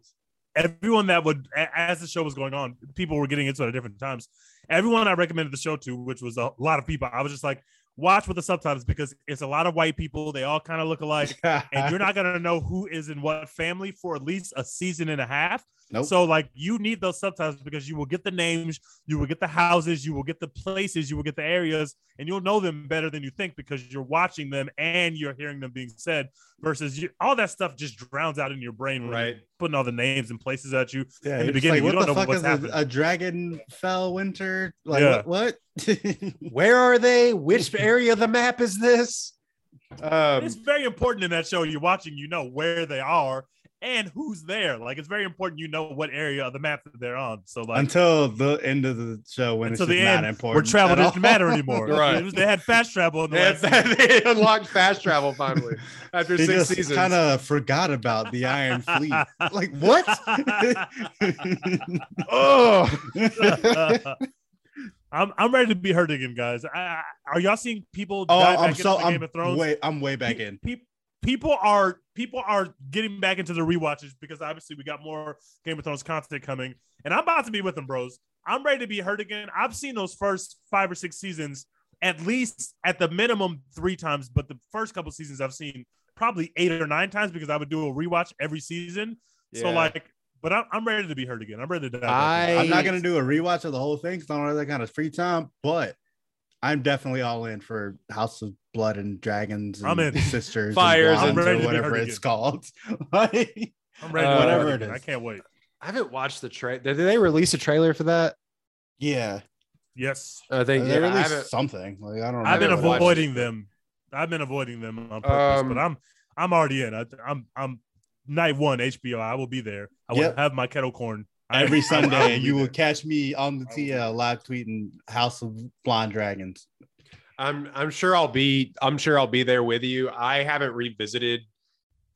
[SPEAKER 1] Everyone that would, as the show was going on, people were getting into it at different times. Everyone I recommended the show to, which was a lot of people, I was just like, watch with the subtitles because it's a lot of white people. They all kind of look alike. and you're not gonna know who is in what family for at least a season and a half.
[SPEAKER 2] Nope.
[SPEAKER 1] So like you need those subtitles because you will get the names, you will get the houses, you will get the places, you will get the areas, and you'll know them better than you think because you're watching them and you're hearing them being said. Versus you, all that stuff just drowns out in your brain, when
[SPEAKER 3] Right.
[SPEAKER 1] you're putting all the names and places at you.
[SPEAKER 2] Yeah,
[SPEAKER 1] in the beginning,
[SPEAKER 2] like,
[SPEAKER 1] you
[SPEAKER 2] what
[SPEAKER 1] don't
[SPEAKER 2] the
[SPEAKER 1] know
[SPEAKER 2] fuck
[SPEAKER 1] what's
[SPEAKER 2] is a,
[SPEAKER 1] happening.
[SPEAKER 2] a dragon fell winter? Like
[SPEAKER 1] Yeah.
[SPEAKER 2] what? what?
[SPEAKER 3] Where are they? Which area of the map is this? Um,
[SPEAKER 1] it's very important in that show you're watching. You know where they are and who's there. Like it's very important you know what area of the map that they're on. So like
[SPEAKER 2] Until the end of the show when
[SPEAKER 1] until
[SPEAKER 2] it's just
[SPEAKER 1] the
[SPEAKER 2] not
[SPEAKER 1] end,
[SPEAKER 2] important.
[SPEAKER 1] where travel
[SPEAKER 2] at
[SPEAKER 1] didn't
[SPEAKER 2] all.
[SPEAKER 1] matter anymore.
[SPEAKER 3] Right.
[SPEAKER 1] Was- they had fast travel in the
[SPEAKER 3] they,
[SPEAKER 1] last
[SPEAKER 3] they unlocked fast travel finally after
[SPEAKER 2] He
[SPEAKER 3] six
[SPEAKER 2] just
[SPEAKER 3] seasons.
[SPEAKER 2] kind of forgot about the Iron Fleet. Like what?
[SPEAKER 3] oh,
[SPEAKER 1] I'm I'm ready to be hurt again, guys. I, I- are y'all seeing people
[SPEAKER 2] oh, I'm
[SPEAKER 1] back
[SPEAKER 2] so
[SPEAKER 1] into
[SPEAKER 2] I'm
[SPEAKER 1] Game of Thrones?
[SPEAKER 2] way I'm way back
[SPEAKER 1] Pe-
[SPEAKER 2] in.
[SPEAKER 1] pe- people are people are getting back into the rewatches because obviously we got more Game of Thrones content coming, and I'm about to be with them, bros. I'm ready to be hurt again. I've seen those first five or six seasons at least at the minimum three times, but the first couple seasons I've seen probably eight or nine times because I would do a rewatch every season. So like, but I'm, I'm ready to be hurt again. I'm ready to die.
[SPEAKER 3] I,
[SPEAKER 2] I'm not gonna do a rewatch of the whole thing because I don't have that kind of free time, but I'm definitely all in for House of Blood and Dragons and
[SPEAKER 1] I'm in.
[SPEAKER 2] Sisters
[SPEAKER 3] Fires
[SPEAKER 2] and
[SPEAKER 1] and- ready
[SPEAKER 2] or whatever it's
[SPEAKER 1] again.
[SPEAKER 2] called. Like,
[SPEAKER 1] I'm ready
[SPEAKER 3] Uh,
[SPEAKER 2] whatever
[SPEAKER 1] whatever
[SPEAKER 2] it
[SPEAKER 1] I can't wait.
[SPEAKER 3] I haven't watched the trailer. Did they release a trailer for that?
[SPEAKER 2] yeah,
[SPEAKER 1] Yes,
[SPEAKER 3] I think
[SPEAKER 2] they
[SPEAKER 3] yeah, I
[SPEAKER 2] released
[SPEAKER 3] haven't-
[SPEAKER 2] something. Like I don't.
[SPEAKER 1] I've been
[SPEAKER 3] haven't watched
[SPEAKER 1] avoiding them. I've been avoiding them on purpose,
[SPEAKER 3] Um,
[SPEAKER 1] but I'm I'm already in. I, I'm I'm night one HBO. I will be there. I will
[SPEAKER 2] Yep.
[SPEAKER 1] have my kettle corn
[SPEAKER 2] Every
[SPEAKER 1] I- I
[SPEAKER 2] Sunday,
[SPEAKER 1] be
[SPEAKER 2] you will
[SPEAKER 1] there.
[SPEAKER 2] catch me on the
[SPEAKER 1] I
[SPEAKER 2] TL live tweeting House of Blonde Dragons.
[SPEAKER 3] I'm I'm sure I'll be I'm sure I'll be there with you. I haven't revisited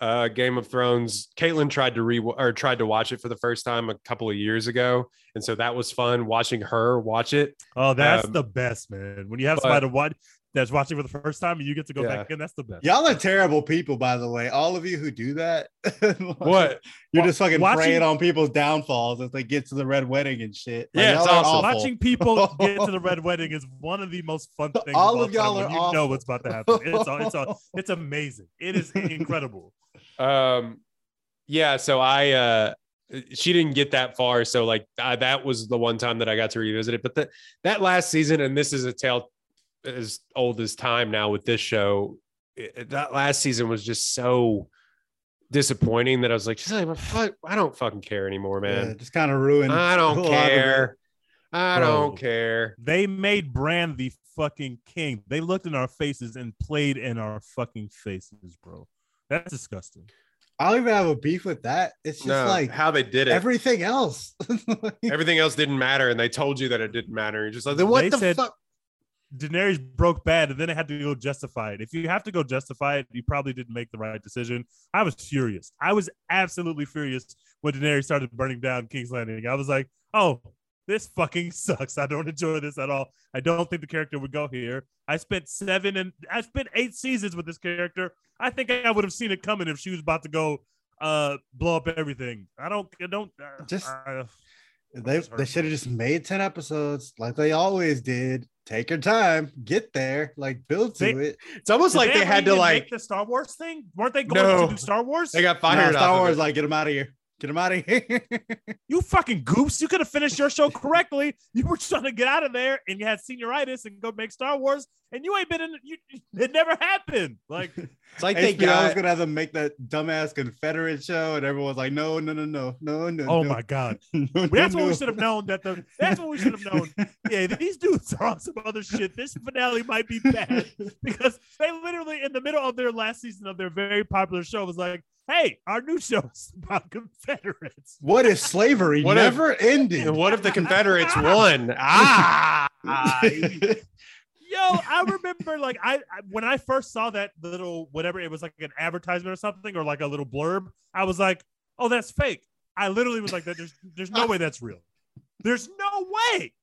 [SPEAKER 3] uh Game of Thrones. Caitlin tried to re or tried to watch it for the first time a couple of years ago, and so that was fun watching her watch it.
[SPEAKER 1] Oh, that's
[SPEAKER 3] Um,
[SPEAKER 1] the best, man. When you have
[SPEAKER 3] but-
[SPEAKER 1] somebody to watch that's watching for the first time and you get to go
[SPEAKER 3] Yeah.
[SPEAKER 1] back in, that's the best.
[SPEAKER 2] Y'all are terrible people, by the way. All of you who do that.
[SPEAKER 3] What?
[SPEAKER 2] You're just fucking
[SPEAKER 1] Watching-
[SPEAKER 2] preying on people's downfalls as they get to the red wedding and shit.
[SPEAKER 3] Yeah, it's awesome.
[SPEAKER 2] awful.
[SPEAKER 1] Watching people get to the red wedding is one of the most fun things.
[SPEAKER 2] All
[SPEAKER 1] of
[SPEAKER 2] of y'all are
[SPEAKER 1] when you know what's about to happen. It's all, it's all, it's amazing. It is incredible.
[SPEAKER 3] Um, yeah. So I, uh, she didn't get that far. So like I, that was the one time that I got to revisit it. But the, that last season, and this is a tale as old as time now with this show. it- that last season was just so disappointing that I was like, just like, fuck, I don't fucking care anymore,
[SPEAKER 2] Yeah,
[SPEAKER 3] man.
[SPEAKER 2] just kind of ruined.
[SPEAKER 3] I don't
[SPEAKER 2] lot of it.
[SPEAKER 3] care. I
[SPEAKER 1] Bro.
[SPEAKER 3] don't care.
[SPEAKER 1] They made Bran the fucking king. They looked in our faces and played in our fucking faces, bro. That's disgusting.
[SPEAKER 2] I don't even have a beef with that. It's just
[SPEAKER 3] No,
[SPEAKER 2] like
[SPEAKER 3] how they did it.
[SPEAKER 2] everything else.
[SPEAKER 3] Everything else didn't matter, and they told you that it didn't matter. You're just like, then what
[SPEAKER 1] They
[SPEAKER 3] the
[SPEAKER 1] said-
[SPEAKER 3] fuck?
[SPEAKER 1] Daenerys broke bad, and then it had to go justify it. If you have to go justify it, you probably didn't make the right decision. I was furious. I was absolutely furious when Daenerys started burning down King's Landing. I was like, "Oh, this fucking sucks. I don't enjoy this at all. I don't think the character would go here. I spent seven and I spent eight seasons with this character. I think I would have seen it coming if she was about to go uh blow up everything. I don't. I don't. Uh,
[SPEAKER 2] Just-
[SPEAKER 1] uh,
[SPEAKER 2] they they should have just made 10 episodes like they always did. Take your time, get there, like build to
[SPEAKER 1] They-
[SPEAKER 2] it.
[SPEAKER 3] It's almost
[SPEAKER 1] did
[SPEAKER 3] like they,
[SPEAKER 1] ever
[SPEAKER 3] had to like
[SPEAKER 1] the Star Wars thing. Weren't they going
[SPEAKER 3] No.
[SPEAKER 1] to do Star Wars?
[SPEAKER 3] they got
[SPEAKER 2] Nah,
[SPEAKER 3] fired.
[SPEAKER 2] Star
[SPEAKER 3] off of
[SPEAKER 2] Wars,
[SPEAKER 3] it.
[SPEAKER 2] like get them out of here. Get them out of here.
[SPEAKER 1] You fucking goose. You could have finished your show correctly. You were trying to get out of there and you had senioritis and go make Star Wars, and you ain't been in you it never happened. Like
[SPEAKER 3] It's like they
[SPEAKER 2] HBO was gonna have them make that dumbass Confederate show, and everyone's like, no, no, no, no, no, no.
[SPEAKER 1] oh
[SPEAKER 2] no,
[SPEAKER 1] my god.
[SPEAKER 2] no,
[SPEAKER 1] Well, that's
[SPEAKER 2] no,
[SPEAKER 1] what we should have known that the that's what we should have known. Yeah, these dudes are on some other shit. This finale might be bad because they literally in the middle of their last season of their very popular show was like, hey, our new show is about Confederates.
[SPEAKER 2] What if slavery
[SPEAKER 3] What if-
[SPEAKER 2] never ended?
[SPEAKER 3] What if the Confederates won? Ah,
[SPEAKER 1] Yo, I remember like I, I when I first saw that little whatever it was like an advertisement or something or like a little blurb, I was like, "Oh, that's fake." I literally was like, "There's there's no way that's real. There's no way."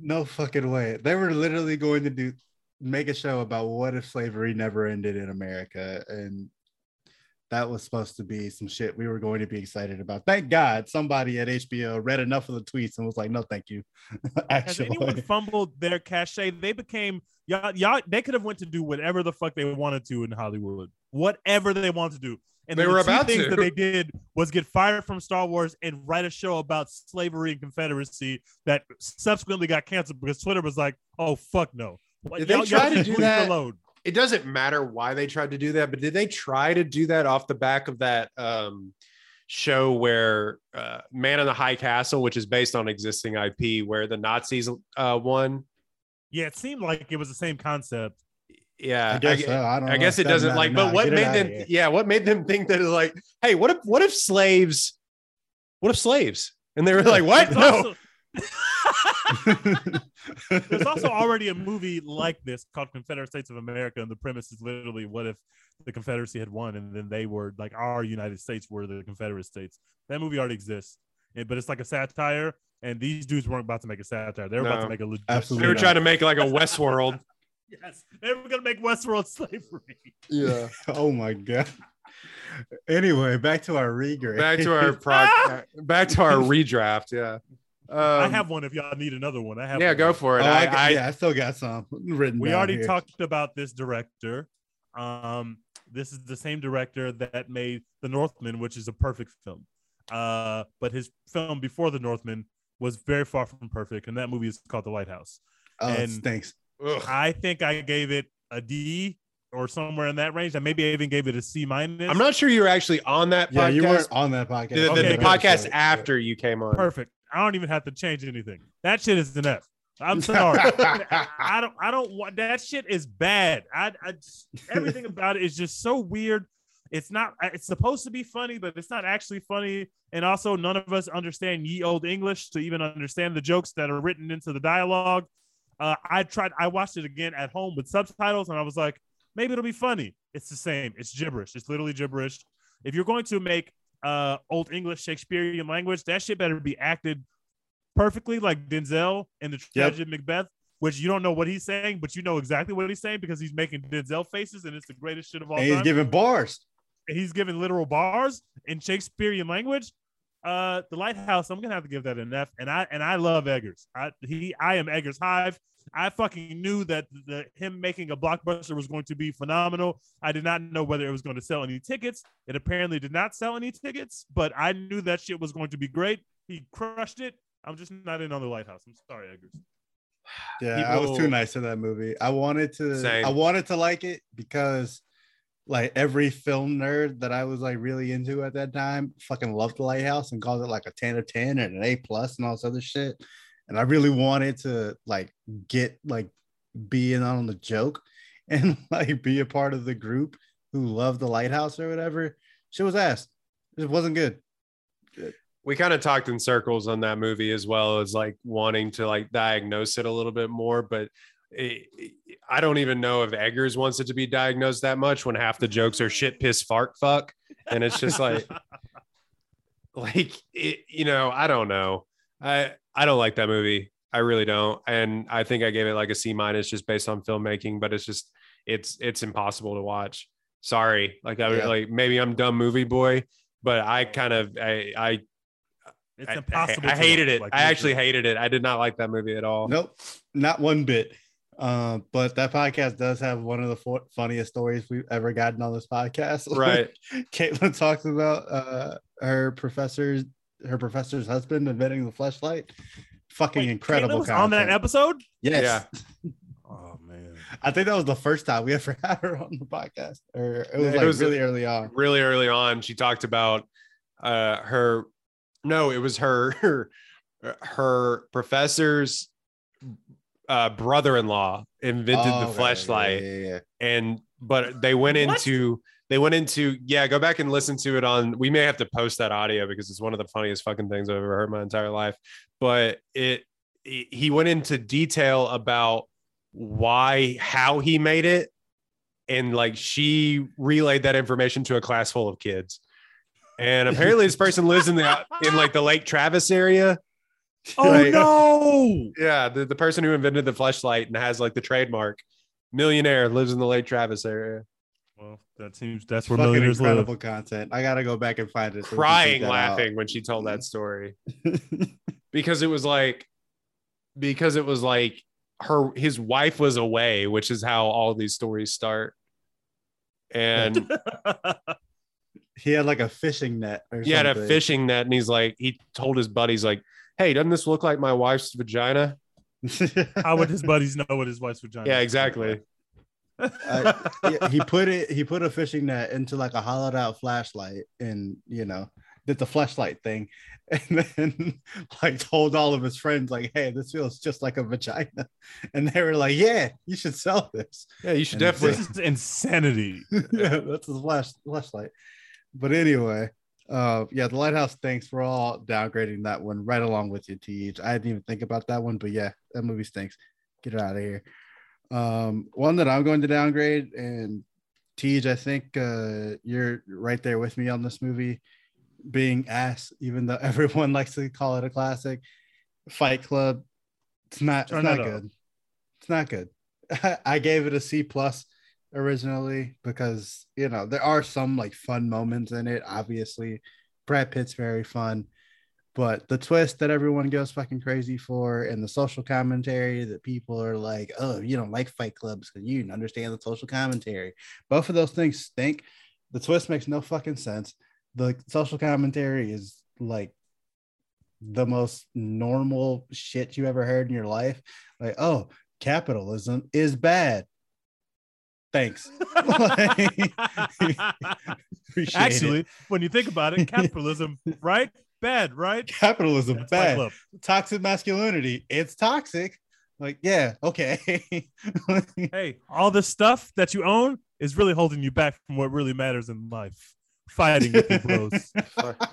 [SPEAKER 2] no fucking way. They were literally going to do make a show about what if slavery never ended in America, and that was supposed to be some shit we were going to be excited about. Thank God somebody at HBO read enough of the tweets and was like, no, thank you.
[SPEAKER 1] Has
[SPEAKER 2] Actually,
[SPEAKER 1] anyone fumbled their cachet? They became y'all, y'all. They could have went to do whatever the fuck they wanted to in Hollywood, whatever they wanted to do. And
[SPEAKER 3] They
[SPEAKER 1] then
[SPEAKER 3] were
[SPEAKER 1] the two
[SPEAKER 3] about
[SPEAKER 1] things
[SPEAKER 3] to.
[SPEAKER 1] that they did was get fired from Star Wars and write a show about slavery and Confederacy that subsequently got canceled because Twitter was like, "Oh fuck no." What,
[SPEAKER 3] Did they
[SPEAKER 1] y'all-
[SPEAKER 3] try to do that?
[SPEAKER 1] Alone.
[SPEAKER 3] It doesn't matter why they tried to do that, but did they try to do that off the back of that um, show where uh, Man in the High Castle, which is based on existing IP, where the Nazis uh, won?
[SPEAKER 1] Yeah, it seemed like it was the same concept.
[SPEAKER 3] Yeah,
[SPEAKER 2] I guess
[SPEAKER 3] gue-
[SPEAKER 2] so. I don't.
[SPEAKER 3] I guess it doesn't
[SPEAKER 2] matter
[SPEAKER 3] like,
[SPEAKER 2] now.
[SPEAKER 3] but what
[SPEAKER 2] Get
[SPEAKER 3] made them?
[SPEAKER 2] here.
[SPEAKER 3] Yeah, what made them think that? Like, hey, what if what if slaves? What if slaves? And they were like, what?
[SPEAKER 1] There's
[SPEAKER 3] No.
[SPEAKER 1] also- There's also already a movie like this called Confederate States of America, and the premise is literally what if the Confederacy had won and then they were like our United States were the Confederate States. That movie already exists, eh, but it's like a satire, and these dudes weren't about to make a satire. They were about to make a legit.
[SPEAKER 2] Absolutely
[SPEAKER 3] They were trying to make like a Westworld.
[SPEAKER 1] Yes, they were gonna make Westworld slavery.
[SPEAKER 3] Yeah.
[SPEAKER 2] oh my god. Anyway, back to our regrade.
[SPEAKER 3] Back to our pro- back to our redraft. Yeah.
[SPEAKER 1] I
[SPEAKER 3] Um,
[SPEAKER 1] have one if y'all need another one. I have.
[SPEAKER 3] Yeah,
[SPEAKER 1] one.
[SPEAKER 3] go for it.
[SPEAKER 2] Oh, I,
[SPEAKER 3] I, I,
[SPEAKER 2] yeah, I still got some written.
[SPEAKER 1] we
[SPEAKER 2] down
[SPEAKER 1] already
[SPEAKER 2] here.
[SPEAKER 1] talked about this director. Um, this is the same director that made The Northman, which is a perfect film. Uh, but his film before The Northman was very far from perfect, and that movie is called The Lighthouse.
[SPEAKER 2] Oh,
[SPEAKER 1] and-
[SPEAKER 2] stinks.
[SPEAKER 3] Ugh.
[SPEAKER 1] I think I gave it a D or somewhere in that range. And maybe I even gave it a C minus.
[SPEAKER 3] I'm not sure you were actually on that
[SPEAKER 2] Yeah,
[SPEAKER 3] podcast.
[SPEAKER 2] you weren't on that podcast.
[SPEAKER 3] the, the-
[SPEAKER 1] Okay,
[SPEAKER 3] the
[SPEAKER 1] good.
[SPEAKER 3] podcast after you came on.
[SPEAKER 1] perfect. I don't even have to change anything. That shit is an F. I'm sorry. I don't. I don't want that shit. Is bad. I. I everything about it is just so weird. It's not. It's supposed to be funny, but it's not actually funny. And also, none of us understand ye old English to even understand the jokes that are written into the dialogue. Uh, I tried. I watched it again at home with subtitles, and I was like, maybe it'll be funny. It's the same. It's gibberish. It's literally gibberish. If you're going to make uh old English Shakespearean language, that shit better be acted perfectly like Denzel in the
[SPEAKER 2] Yep.
[SPEAKER 1] tragedy Macbeth, which you don't know what he's saying, but you know exactly what he's saying because he's making Denzel faces and it's the greatest shit of all
[SPEAKER 2] and he's
[SPEAKER 1] time.
[SPEAKER 2] giving bars.
[SPEAKER 1] He's giving literal bars in Shakespearean language. Uh, the Lighthouse, I'm gonna have to give that an F. And I and I love Eggers. I he I am Eggers Hive. I fucking knew that the him making a blockbuster was going to be phenomenal. I did not know whether it was going to sell any tickets. It apparently did not sell any tickets, but I knew that shit was going to be great. He crushed it. I'm just not in on the Lighthouse. I'm sorry, Eggers.
[SPEAKER 2] Yeah, I was too nice to that movie. I wanted to
[SPEAKER 3] Same.
[SPEAKER 2] I wanted to like it because like every film nerd that I was like really into at that time fucking loved the lighthouse and called it like a 10 of 10 and an A plus and all this other shit. And I really wanted to like get like be in on the joke and like be a part of the group who loved the lighthouse or whatever. Shit was ass. It wasn't good.
[SPEAKER 3] we kind of talked in circles on that movie as well as like wanting to like diagnose it a little bit more but i don't even know if eggers wants it to be diagnosed that much when half the jokes are shit piss fart fuck and it's just like like it, you know i don't know i i don't like that movie i really don't and i think i gave it like a c minus just based on filmmaking but it's just it's it's impossible to watch sorry like i
[SPEAKER 2] Yeah.
[SPEAKER 3] like maybe i'm dumb movie boy but i kind of i i
[SPEAKER 1] It's
[SPEAKER 3] I-
[SPEAKER 1] impossible.
[SPEAKER 3] I, I hated
[SPEAKER 1] watch,
[SPEAKER 3] it.
[SPEAKER 1] like,
[SPEAKER 3] I actually hated it. I did not like that movie at all.
[SPEAKER 2] Nope, not one bit. Um, but that podcast does have one of the fu- funniest stories we've ever gotten on this podcast.
[SPEAKER 3] Right.
[SPEAKER 2] Caitlin talks about uh her professor's her professor's husband inventing the flashlight. Fucking
[SPEAKER 1] Wait,
[SPEAKER 2] incredible.
[SPEAKER 1] On that episode.
[SPEAKER 2] Yes.
[SPEAKER 3] Yeah.
[SPEAKER 1] Oh man.
[SPEAKER 2] I think that was the first time we ever had her on the podcast, or it was
[SPEAKER 3] It
[SPEAKER 2] like
[SPEAKER 3] was-
[SPEAKER 2] really early on.
[SPEAKER 3] Really early on, she talked about uh her no, it was her her, her professor's uh brother-in-law invented
[SPEAKER 2] Oh,
[SPEAKER 3] the
[SPEAKER 2] right,
[SPEAKER 3] flashlight.
[SPEAKER 2] Yeah, yeah, yeah.
[SPEAKER 3] and but they went
[SPEAKER 1] What?
[SPEAKER 3] into they went into yeah go back and listen to it on we may have to post that audio because it's one of the funniest fucking things i've ever heard in my entire life. But it, it he went into detail about why how he made it. And like she relayed that information to a class full of kids. And apparently this person lives in the in like the lake travis area
[SPEAKER 1] Oh
[SPEAKER 3] Right.
[SPEAKER 1] no!
[SPEAKER 3] yeah the, the person who invented the flashlight and has like the trademark millionaire lives in the lake travis area
[SPEAKER 1] Well, that seems that's where
[SPEAKER 2] Fucking
[SPEAKER 1] millionaires live.
[SPEAKER 2] incredible content. I gotta go back and find it. so
[SPEAKER 3] crying
[SPEAKER 2] check that out.
[SPEAKER 3] laughing when she told that story because it was like because it was like her his wife was away which is how all these stories start and
[SPEAKER 2] he had like a fishing net or
[SPEAKER 3] he had a fishing net and he's like he told his buddies like hey doesn't this look like my wife's vagina?
[SPEAKER 1] How would his buddies know what his wife's vagina?
[SPEAKER 3] yeah exactly.
[SPEAKER 2] I- yeah, he put it he put a fishing net into like a hollowed out flashlight and you know did the flashlight thing and then like told all of his friends like hey this feels just like a vagina. And they were like yeah you should sell this.
[SPEAKER 3] Yeah you should
[SPEAKER 2] And
[SPEAKER 3] definitely
[SPEAKER 1] This is insanity.
[SPEAKER 2] yeah that's the flash flashlight. But anyway uh yeah the lighthouse Thanks. we're all downgrading that one right along with you th i didn't even think about that one but yeah that movie stinks get it out of here um one that i'm going to downgrade and Tej, I think uh, you're right there with me on this movie being ass, even though everyone likes to call it a classic. Fight Club, it's not, it's not good. It's not good. I gave it a C plus originally because you know there are some like fun moments in it. Obviously, Brad Pitt's very fun, but the twist that everyone goes fucking crazy for and the social commentary that people are like, oh, you don't like Fight Clubs because you didn't understand the social commentary. Both of those things stink. The twist makes no fucking sense. The social commentary is like the most normal shit you ever heard in your life. Like, oh, capitalism is bad. Thanks.
[SPEAKER 1] Actually,
[SPEAKER 2] it.
[SPEAKER 1] when you think about it, capitalism, right? Bad, right?
[SPEAKER 2] capitalism
[SPEAKER 1] That's
[SPEAKER 2] bad. Toxic masculinity, it's toxic. Like, yeah, okay.
[SPEAKER 1] Hey, all the stuff that you own is really holding you back from what really matters in life. Fighting with your bros,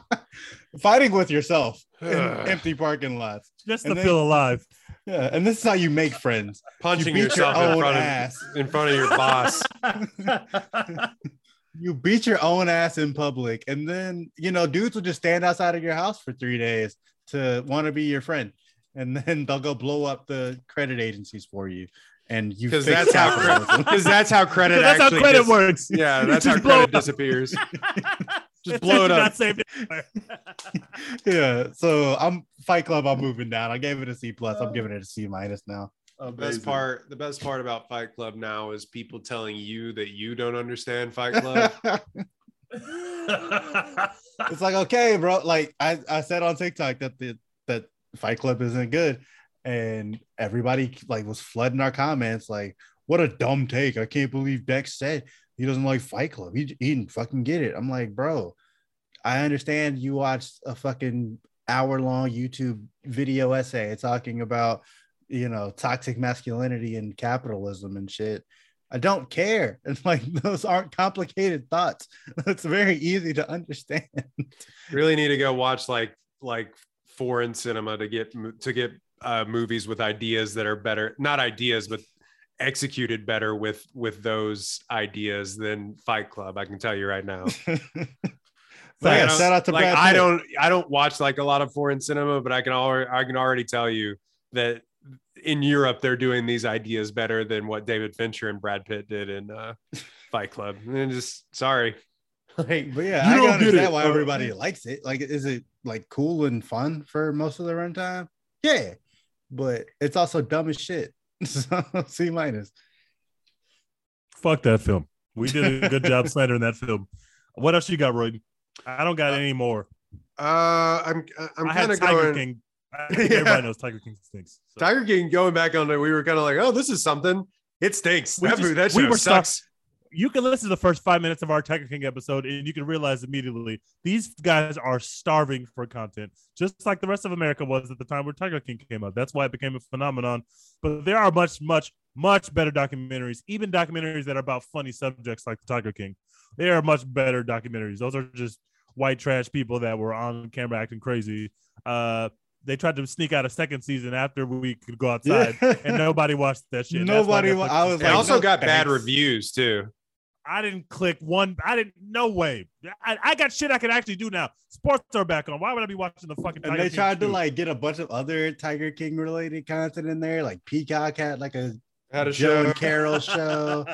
[SPEAKER 2] Fighting with yourself in empty parking lots.
[SPEAKER 1] just
[SPEAKER 2] And
[SPEAKER 1] to
[SPEAKER 2] then-
[SPEAKER 1] feel alive.
[SPEAKER 2] Yeah, and this is how you make friends.
[SPEAKER 3] punching
[SPEAKER 2] you beat your
[SPEAKER 3] yourself in front of
[SPEAKER 2] ass.
[SPEAKER 3] in front of your boss
[SPEAKER 2] You beat your own ass in public, and then you know dudes will just stand outside of your house for three days to want to be your friend, and then they'll go blow up the credit agencies for you, and you
[SPEAKER 3] because that's how because that's how credit
[SPEAKER 1] that's how credit
[SPEAKER 3] dis-
[SPEAKER 1] works.
[SPEAKER 3] yeah that's how
[SPEAKER 1] Just blow
[SPEAKER 3] credit
[SPEAKER 1] up.
[SPEAKER 3] disappears just blow it up
[SPEAKER 1] Not saved
[SPEAKER 2] yeah. So I'm Fight Club. I'm moving down. I gave it a C plus. I'm uh, giving it a C minus now.
[SPEAKER 3] The best part, the best part about Fight Club now is people telling you that you don't understand Fight Club.
[SPEAKER 2] it's like okay, bro. Like I, I said on TikTok that the that Fight Club isn't good, and everybody like was flooding our comments like, "What a dumb take! I can't believe Dex said he doesn't like Fight Club. He, he didn't fucking get it." I'm like, bro, I understand you watched a fucking hour long YouTube video essay talking about you know toxic masculinity and capitalism and shit. I don't care. It's like those aren't complicated thoughts. It's very easy to understand.
[SPEAKER 3] really need to go watch like like foreign cinema to get to get uh, movies with ideas that are better, not ideas, but executed better with with those ideas than Fight Club. I can tell you right now.
[SPEAKER 2] Like,
[SPEAKER 3] don't-
[SPEAKER 2] shout out to
[SPEAKER 3] like
[SPEAKER 2] Brad
[SPEAKER 3] I
[SPEAKER 2] Pitt.
[SPEAKER 3] don't I don't watch like a lot of foreign cinema, but I can already I can already tell you that in Europe they're doing these ideas better than what David Fincher and Brad Pitt did in uh, Fight Club. And just sorry. Like,
[SPEAKER 2] But yeah, I
[SPEAKER 3] don't
[SPEAKER 2] understand
[SPEAKER 3] it.
[SPEAKER 2] why
[SPEAKER 3] Uh,
[SPEAKER 2] everybody likes it. Like, is it like cool and fun for most of the runtime? Yeah, but it's also dumb as shit. So C minus.
[SPEAKER 1] Fuck that film. We did a good job slandering that film. What else you got, Roy? I don't got any more.
[SPEAKER 3] uh, I'm I'm kind of
[SPEAKER 1] Tiger
[SPEAKER 3] going.
[SPEAKER 1] King. I think
[SPEAKER 3] Yeah.
[SPEAKER 1] everybody knows Tiger King stinks. So.
[SPEAKER 3] Tiger King going back on it, we were kind of like, oh, this is something. It stinks.
[SPEAKER 1] We
[SPEAKER 3] that
[SPEAKER 1] just-
[SPEAKER 3] that
[SPEAKER 1] we were
[SPEAKER 3] sucks.
[SPEAKER 1] You can listen to the first five minutes of our Tiger King episode and you can realize immediately these guys are starving for content, just like the rest of America was at the time where Tiger King came out. That's why it became a phenomenon. But there are much, much, much better documentaries, even documentaries that are about funny subjects like the Tiger King. They are much better documentaries. Those are just white trash people that were on camera acting crazy. Uh, they tried to sneak out a second season after we could go outside, and nobody watched that shit.
[SPEAKER 2] Nobody
[SPEAKER 1] Netflix
[SPEAKER 2] wa- I was
[SPEAKER 1] is
[SPEAKER 3] It also
[SPEAKER 2] no
[SPEAKER 3] got bad reviews too.
[SPEAKER 1] I didn't click one. I didn't. No way. I, I got shit I can actually do now. Sports are back on. Why would I be watching the fucking?
[SPEAKER 2] And
[SPEAKER 1] Tiger
[SPEAKER 2] they
[SPEAKER 1] King
[SPEAKER 2] tried to
[SPEAKER 1] shoot?
[SPEAKER 2] like get a bunch of other Tiger King related content in there. Like Peacock had like a
[SPEAKER 3] Had a
[SPEAKER 2] Joe
[SPEAKER 3] show.
[SPEAKER 2] and Carole show.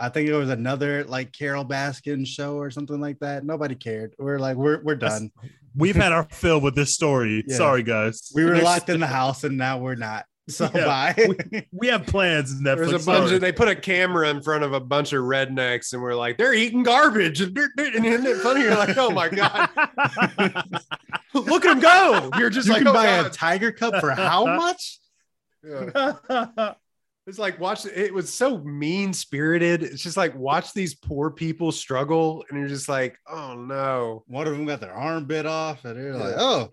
[SPEAKER 2] I think it was another like Carole Baskin show or something like that. Nobody cared. We're like, we're we're
[SPEAKER 1] That's-
[SPEAKER 2] done.
[SPEAKER 1] We've had our fill with this story.
[SPEAKER 2] Yeah.
[SPEAKER 1] Sorry, guys.
[SPEAKER 2] We were locked in the house and now we're not. So
[SPEAKER 1] Yeah.
[SPEAKER 2] bye.
[SPEAKER 1] We have plans. Netflix.
[SPEAKER 3] There's a bunch
[SPEAKER 1] Sorry.
[SPEAKER 3] of they put a camera in front of a bunch of rednecks and we're like, they're eating garbage. And and isn't it funny? You're like, oh my God, look at them go. You're just
[SPEAKER 2] you
[SPEAKER 3] like,
[SPEAKER 2] can
[SPEAKER 3] oh
[SPEAKER 2] buy a tiger cup for how much?
[SPEAKER 3] Yeah. It's like watch it was so mean spirited. It's just like watch these poor people struggle, and you're just like, oh no.
[SPEAKER 2] One of them got their arm bit off, and they're like, "Oh,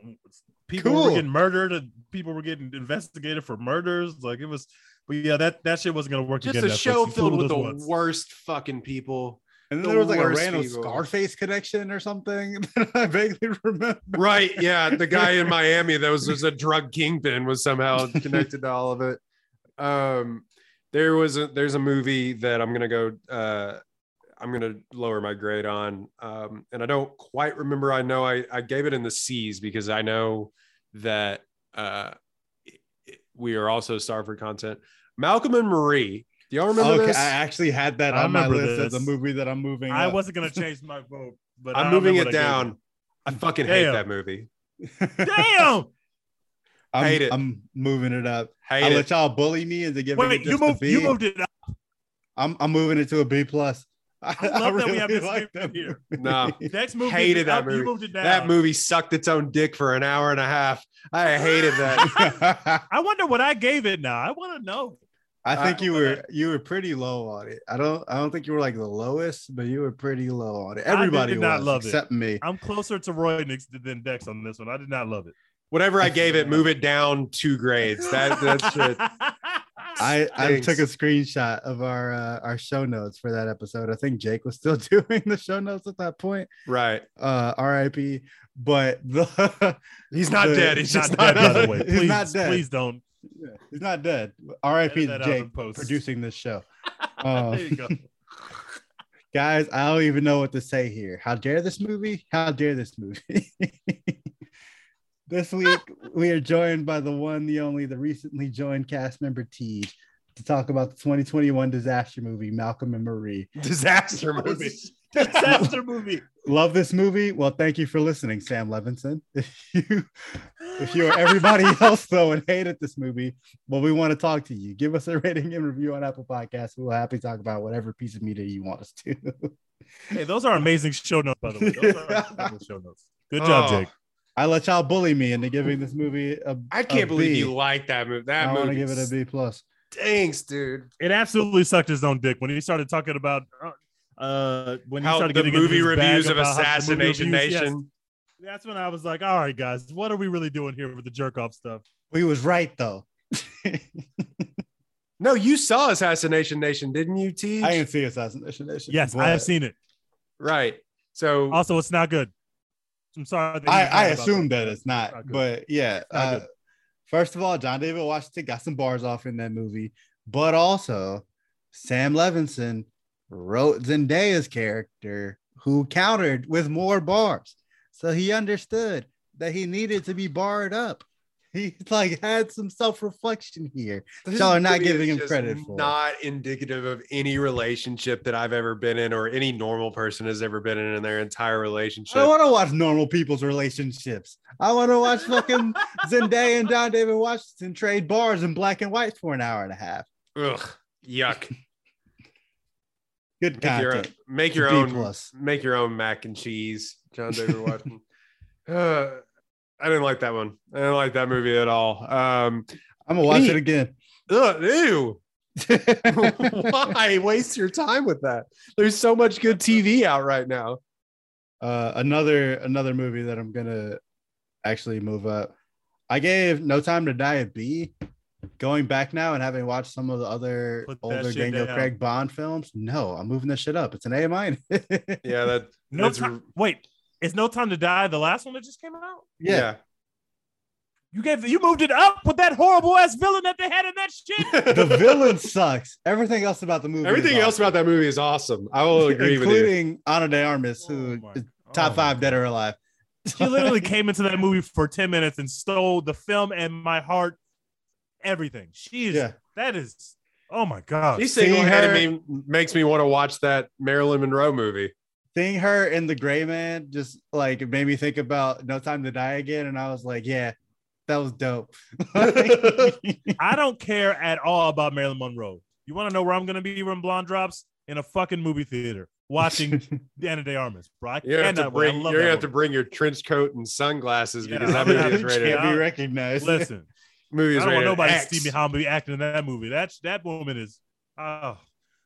[SPEAKER 1] people
[SPEAKER 2] Cool.
[SPEAKER 1] were getting murdered and people were getting investigated for murders. Like it was, but yeah, that that shit wasn't gonna work.
[SPEAKER 3] Just
[SPEAKER 1] again,
[SPEAKER 3] a
[SPEAKER 1] Netflix.
[SPEAKER 3] show filled with the
[SPEAKER 1] once.
[SPEAKER 3] worst fucking people.
[SPEAKER 2] And then
[SPEAKER 3] The
[SPEAKER 2] there was like a random
[SPEAKER 3] people.
[SPEAKER 2] Scarface connection or something that I vaguely remember.
[SPEAKER 3] Right. Yeah. The guy in Miami that was, was a drug kingpin was somehow connected to all of it. Um, there was a there's a movie that I'm gonna go uh I'm gonna lower my grade on. Um, and I don't quite remember. I know I, I gave it in the C's because I know that uh it- it- we are also star for content. Malcolm and Marie. Do y'all remember
[SPEAKER 2] Okay,
[SPEAKER 3] this?
[SPEAKER 2] I actually had that
[SPEAKER 1] I
[SPEAKER 2] on my
[SPEAKER 1] remember
[SPEAKER 2] list as a movie that I'm moving.
[SPEAKER 1] I
[SPEAKER 2] up.
[SPEAKER 1] wasn't gonna change my vote, but I
[SPEAKER 3] I'm moving it
[SPEAKER 1] what I gave
[SPEAKER 3] down. I fucking hate that movie.
[SPEAKER 1] Damn!
[SPEAKER 2] I'm,
[SPEAKER 3] Hate it.
[SPEAKER 2] I'm moving it up.
[SPEAKER 3] Hate
[SPEAKER 2] I'll
[SPEAKER 3] it.
[SPEAKER 2] let y'all bully me into giving
[SPEAKER 1] Wait,
[SPEAKER 2] it
[SPEAKER 1] you moved. You moved it up.
[SPEAKER 2] I'm I'm moving it to a B plus. I,
[SPEAKER 1] I love that we have this
[SPEAKER 2] like
[SPEAKER 1] movie here.
[SPEAKER 3] No.
[SPEAKER 1] Next movie.
[SPEAKER 3] Hated that
[SPEAKER 1] up, You
[SPEAKER 3] movie.
[SPEAKER 1] moved it down.
[SPEAKER 3] That movie sucked its own dick for an hour and a half. I hated that.
[SPEAKER 1] I wonder what I gave it now. I want to know.
[SPEAKER 2] I think
[SPEAKER 3] I-
[SPEAKER 2] you were you were pretty low on it. I don't I don't think you were like the lowest, but you were pretty low on it. Everybody
[SPEAKER 1] did not
[SPEAKER 2] was
[SPEAKER 1] love it.
[SPEAKER 2] except me.
[SPEAKER 1] I'm closer to Roy Nix than Dex on this one. I did not love it.
[SPEAKER 3] Whatever I gave it, move it down two grades. That that's it.
[SPEAKER 2] I, I took a screenshot of our uh, our show notes for that episode. I think Jake was still doing the show notes at that point.
[SPEAKER 3] Right.
[SPEAKER 2] Uh, R.I.P. But the
[SPEAKER 3] He's not
[SPEAKER 2] The-
[SPEAKER 3] dead. He's
[SPEAKER 1] He's
[SPEAKER 3] just
[SPEAKER 1] not
[SPEAKER 3] not
[SPEAKER 1] dead, by the way.
[SPEAKER 2] He's
[SPEAKER 1] Please,
[SPEAKER 2] not dead.
[SPEAKER 1] please don't.
[SPEAKER 2] he's not dead. R.I.P. Jake
[SPEAKER 1] post.
[SPEAKER 2] producing this show.
[SPEAKER 1] there
[SPEAKER 2] Um,
[SPEAKER 1] you go.
[SPEAKER 2] guys, I don't even know what to say here. How dare this movie? How dare this movie? This week we are joined by the one, the only, the recently joined cast member T to talk about the 2021 disaster movie Malcolm and Marie.
[SPEAKER 3] disaster movie.
[SPEAKER 1] Disaster movie.
[SPEAKER 2] Love this movie. Well, thank you for listening, Sam Levinson. If you if you are everybody else though and hated this movie, well, we want to talk to you. Give us a rating and review on Apple Podcasts. We'll happily talk about whatever piece of media you want us to.
[SPEAKER 1] Hey, those are amazing show notes, by the way. Those are incredible show notes. Good job,
[SPEAKER 3] Oh,
[SPEAKER 1] Jake.
[SPEAKER 2] I let y'all bully me into giving this movie a.
[SPEAKER 3] I can't
[SPEAKER 2] a
[SPEAKER 3] believe
[SPEAKER 2] B.
[SPEAKER 3] you like that movie. That
[SPEAKER 2] I want to give it a B plus.
[SPEAKER 3] stinks, dude.
[SPEAKER 1] It absolutely sucked his own dick when he started talking about uh, when he
[SPEAKER 3] How
[SPEAKER 1] started
[SPEAKER 3] the
[SPEAKER 1] getting into
[SPEAKER 3] movie
[SPEAKER 1] his bag
[SPEAKER 3] reviews of
[SPEAKER 1] about how the movie
[SPEAKER 3] Assassination
[SPEAKER 1] reviews- yes.
[SPEAKER 3] Nation.
[SPEAKER 1] that's when I was like, all right, guys, what are we really doing here with the jerk off stuff?
[SPEAKER 2] We was right though.
[SPEAKER 3] No, you saw Assassination Nation, didn't you, T?
[SPEAKER 2] I didn't see Assassination Nation.
[SPEAKER 1] Yes, I have seen it.
[SPEAKER 3] right. So
[SPEAKER 1] Also, it's not good. I'm sorry. that
[SPEAKER 2] I, I assume that it's not,
[SPEAKER 1] not
[SPEAKER 2] but yeah.
[SPEAKER 1] not
[SPEAKER 2] Uh, first of all, John David Washington got some bars off in that movie, but also Sam Levinson wrote Zendaya's character who countered with more bars. So he understood that he needed to be barred up. He like had some self-reflection here.
[SPEAKER 3] This
[SPEAKER 2] Y'all are not giving him credit for.
[SPEAKER 3] Not indicative of any relationship that I've ever been in, or any normal person has ever been in in their entire relationship.
[SPEAKER 2] don't want to watch normal people's relationships. I want to watch fucking Zendaya and John David Washington trade bars in black and white for an hour and a half.
[SPEAKER 3] Ugh, yuck.
[SPEAKER 2] Good
[SPEAKER 3] Make your,
[SPEAKER 2] content.
[SPEAKER 3] make your own, make your own mac and cheese, John David Washington. uh, I didn't like that one. I didn't like that movie at all. Um,
[SPEAKER 2] I'm gonna watch
[SPEAKER 3] Me.
[SPEAKER 2] it again.
[SPEAKER 3] ugh, ew. Why waste your time with that? There's so much good TV out right now.
[SPEAKER 2] uh, another another movie that I'm gonna actually move up. I gave No Time to Die a B. Going back now and having watched some of the other
[SPEAKER 1] Put
[SPEAKER 2] older Daniel
[SPEAKER 1] down.
[SPEAKER 2] Craig Bond films, no, I'm moving this shit up. It's an A minus.
[SPEAKER 3] Yeah, that
[SPEAKER 1] No
[SPEAKER 3] that's
[SPEAKER 1] time. Wait, is No Time to Die the last one that just came out?
[SPEAKER 2] yeah.
[SPEAKER 1] You gave you moved it up with that horrible ass villain that they had in that shit.
[SPEAKER 2] the villain sucks. Everything else about the movie. is
[SPEAKER 3] Everything else
[SPEAKER 2] awesome.
[SPEAKER 3] about that movie is awesome. I will agree with you.
[SPEAKER 2] including Ana de Armas, oh who
[SPEAKER 1] Oh
[SPEAKER 2] is top
[SPEAKER 1] oh
[SPEAKER 2] five
[SPEAKER 1] my
[SPEAKER 2] dead or alive.
[SPEAKER 1] She literally came into that movie for 10 minutes and stole the film and my heart, everything. She is
[SPEAKER 2] Yeah.
[SPEAKER 1] that is Oh my god.
[SPEAKER 3] He
[SPEAKER 2] Seeing
[SPEAKER 3] single-handedly
[SPEAKER 2] her-
[SPEAKER 3] makes me want to watch that Marilyn Monroe movie.
[SPEAKER 2] Seeing her in the gray man just like it made me think about No Time to Die again. And I was like, yeah, that was dope.
[SPEAKER 1] I don't care at all about Marilyn Monroe. You want to know where I'm gonna be when Blonde drops? In a fucking movie theater watching Ana de Armas, bro. I
[SPEAKER 3] You have to
[SPEAKER 1] cannot wait. I
[SPEAKER 3] bring
[SPEAKER 1] love
[SPEAKER 3] you're gonna have to bring your trench coat and sunglasses
[SPEAKER 1] Yeah,
[SPEAKER 3] because that
[SPEAKER 1] I'm
[SPEAKER 3] movie
[SPEAKER 1] gonna
[SPEAKER 3] is
[SPEAKER 1] have to
[SPEAKER 3] rated.
[SPEAKER 1] check
[SPEAKER 2] Can't be recognized.
[SPEAKER 1] Listen,
[SPEAKER 3] Movie
[SPEAKER 1] I don't want nobody
[SPEAKER 3] X.
[SPEAKER 1] to see me how me acting in that movie. That's that woman is. Oh,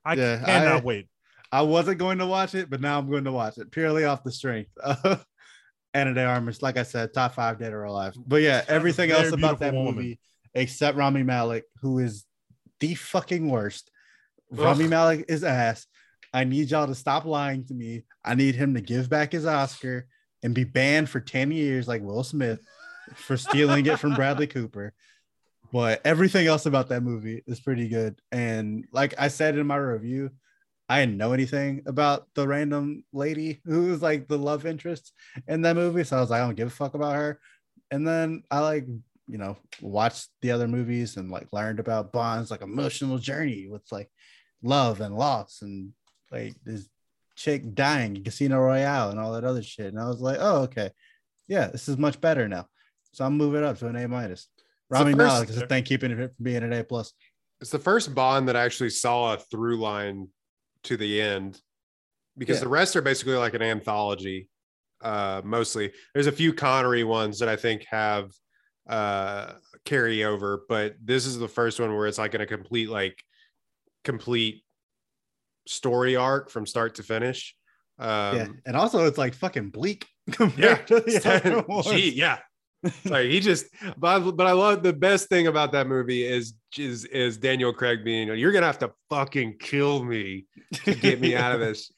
[SPEAKER 1] I
[SPEAKER 2] Yeah,
[SPEAKER 1] cannot
[SPEAKER 2] I-
[SPEAKER 1] wait.
[SPEAKER 2] I wasn't going to watch it, but now I'm going to watch it purely off the strength of Ana de Armas. Like I said, top five dead or alive. But yeah, everything else about that
[SPEAKER 1] woman.
[SPEAKER 2] movie, except Rami Malek, who is the fucking worst.
[SPEAKER 3] Ugh.
[SPEAKER 2] Rami Malek is ass. I need y'all to stop lying to me. I need him to give back his Oscar and be banned for 10 years, like Will Smith, for stealing it from Bradley Cooper. But everything else about that movie is pretty good. And like I said in my review, I didn't know anything about the random lady who was like the love interest in that movie. So I was like, I don't give a fuck about her. And then I like, you know, watched the other movies and like learned about Bond's like emotional journey with like love and loss and like this chick dying in Casino Royale and all that other shit. And I was like, oh, okay. Yeah, this is much better now. So I'm moving up to an A minus. Rami Malek is a thing keeping it from being an A plus.
[SPEAKER 3] It's the first Bond that I actually saw a through line to the end because
[SPEAKER 2] Yeah.
[SPEAKER 3] the rest are basically like an anthology. Uh, mostly, there's a few Connery ones that I think have uh carryover, but this is the first one where it's like in a complete like complete story arc from start to finish. Um,
[SPEAKER 2] yeah. And also it's like fucking bleak compared to the other ones.
[SPEAKER 3] Gee, yeah. Like he just, but, but I love the best thing about that movie is is is Daniel Craig being, you're gonna have to fucking kill me to get me out of this.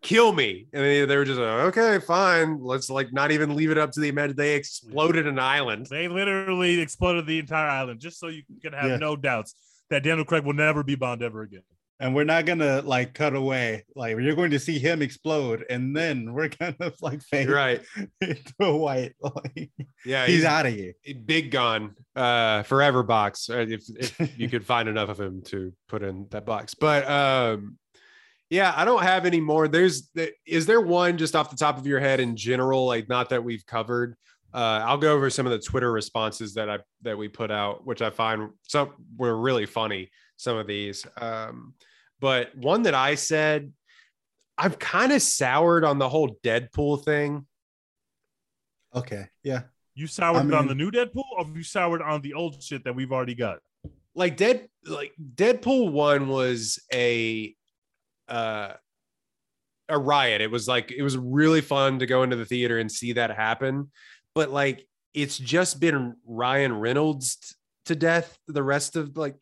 [SPEAKER 3] Kill me, and they, they were just like, okay, fine. Let's like not even leave it up to the imagination. They exploded an island.
[SPEAKER 1] They literally exploded the entire island just so you can have
[SPEAKER 2] Yeah.
[SPEAKER 1] no doubts that Daniel Craig will never be Bond ever again.
[SPEAKER 2] And we're not gonna like cut away. Like you're going to see him explode, and then we're gonna like fade
[SPEAKER 3] right?
[SPEAKER 2] into a white. Like,
[SPEAKER 3] Yeah,
[SPEAKER 2] he's
[SPEAKER 3] he's,
[SPEAKER 2] out of here.
[SPEAKER 3] big gone. Uh, forever box. uh, If if you could find enough of him to put in that box, but um, yeah, I don't have any more. There's is there one just off the top of your head in general, like not that we've covered. Uh, I'll go over some of the Twitter responses that I that we put out, which I find some were really funny. Some of these, um, but one that I said, I've kind of soured on the whole Deadpool thing.
[SPEAKER 2] Okay, yeah.
[SPEAKER 1] You soured
[SPEAKER 2] I
[SPEAKER 1] on the new Deadpool, or you soured on the old shit that we've already got?
[SPEAKER 3] like dead like deadpool one was a uh a riot it was like it was really fun to go into the theater and see that happen but like it's just been ryan reynolds t- to death the rest of like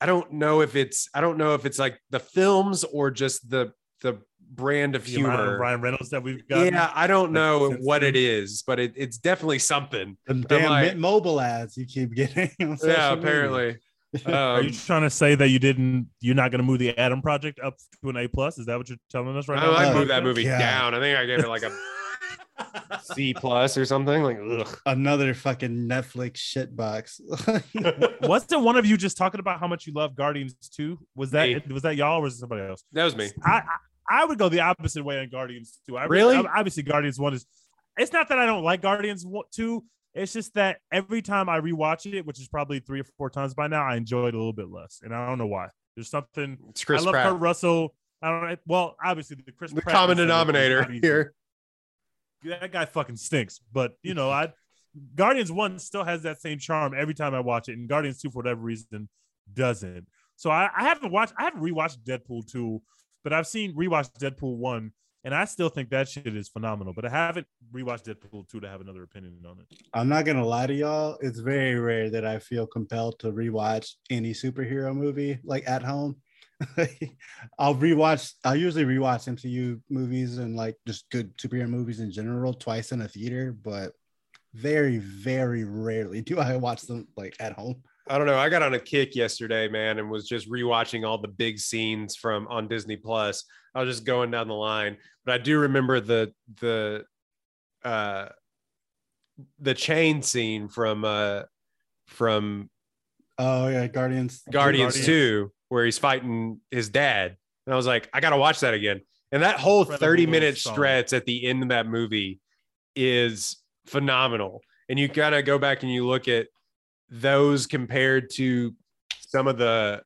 [SPEAKER 3] i don't know if it's i don't know if it's like the films or just the the brand of
[SPEAKER 1] The amount of
[SPEAKER 3] humor
[SPEAKER 1] Ryan Reynolds that we've got.
[SPEAKER 3] yeah i don't know what it is but it, it's definitely something
[SPEAKER 2] The damn
[SPEAKER 3] like-
[SPEAKER 2] Mint Mobile ads you keep getting. On
[SPEAKER 3] yeah
[SPEAKER 2] social media.
[SPEAKER 3] apparently
[SPEAKER 1] Are
[SPEAKER 3] um,
[SPEAKER 1] you trying to say that you didn't? You're not going to move the Adam Project up to an A plus? Is that what you're telling us right
[SPEAKER 3] I,
[SPEAKER 1] now?
[SPEAKER 3] I
[SPEAKER 2] Oh,
[SPEAKER 3] moved that movie
[SPEAKER 2] God.
[SPEAKER 3] down. I think I gave it like a C plus or something. Like, ugh.
[SPEAKER 2] Another fucking Netflix shit box.
[SPEAKER 1] Wasn't one of you just talking about how much you love Guardians 2? Was that
[SPEAKER 3] Me.
[SPEAKER 1] was that y'all or was it somebody else?
[SPEAKER 3] that was me.
[SPEAKER 1] I, I I would go the opposite way on Guardians 2. I
[SPEAKER 3] Really?
[SPEAKER 1] Obviously, Guardians 1 is. It's not that I don't like Guardians 1, 2. It's just that every time I rewatch it, which is probably three or four times by now, I enjoy it a little bit less, and I don't know why. There's something.
[SPEAKER 3] It's Chris
[SPEAKER 1] I love
[SPEAKER 3] Pratt.
[SPEAKER 1] Kurt Russell. I don't know. Well, obviously the Chris.
[SPEAKER 3] the
[SPEAKER 1] Pratt
[SPEAKER 3] common denominator
[SPEAKER 1] not easy.
[SPEAKER 3] here.
[SPEAKER 1] That guy fucking stinks. But you know, I Guardians One still has that same charm every time I watch it, and Guardians Two, for whatever reason, doesn't. So I, I haven't watched. I haven't rewatched Deadpool two, but I've seen rewatched Deadpool one, and I still think that shit is phenomenal. But I haven't rewatched Deadpool two to have another opinion on it.
[SPEAKER 2] I'm not gonna lie to y'all. It's very rare that I feel compelled to rewatch any superhero movie like at home. I'll rewatch. I usually rewatch MCU movies and like just good superhero movies in general twice in a theater, but very, very rarely do I watch them like at home.
[SPEAKER 3] I don't know. I got on a kick yesterday, man, and was just rewatching all the big scenes from on Disney Plus. I was just going down the line, but I do remember the the uh the chain scene from uh from
[SPEAKER 2] Oh yeah, Guardians.
[SPEAKER 3] Guardians
[SPEAKER 1] Guardians.
[SPEAKER 3] 2 where he's fighting his dad. And I was like, I gotta watch that again. And that whole 30 minute
[SPEAKER 1] song.
[SPEAKER 3] stretch at the end of that movie is phenomenal. And you kind of go back and you look at those compared to some of the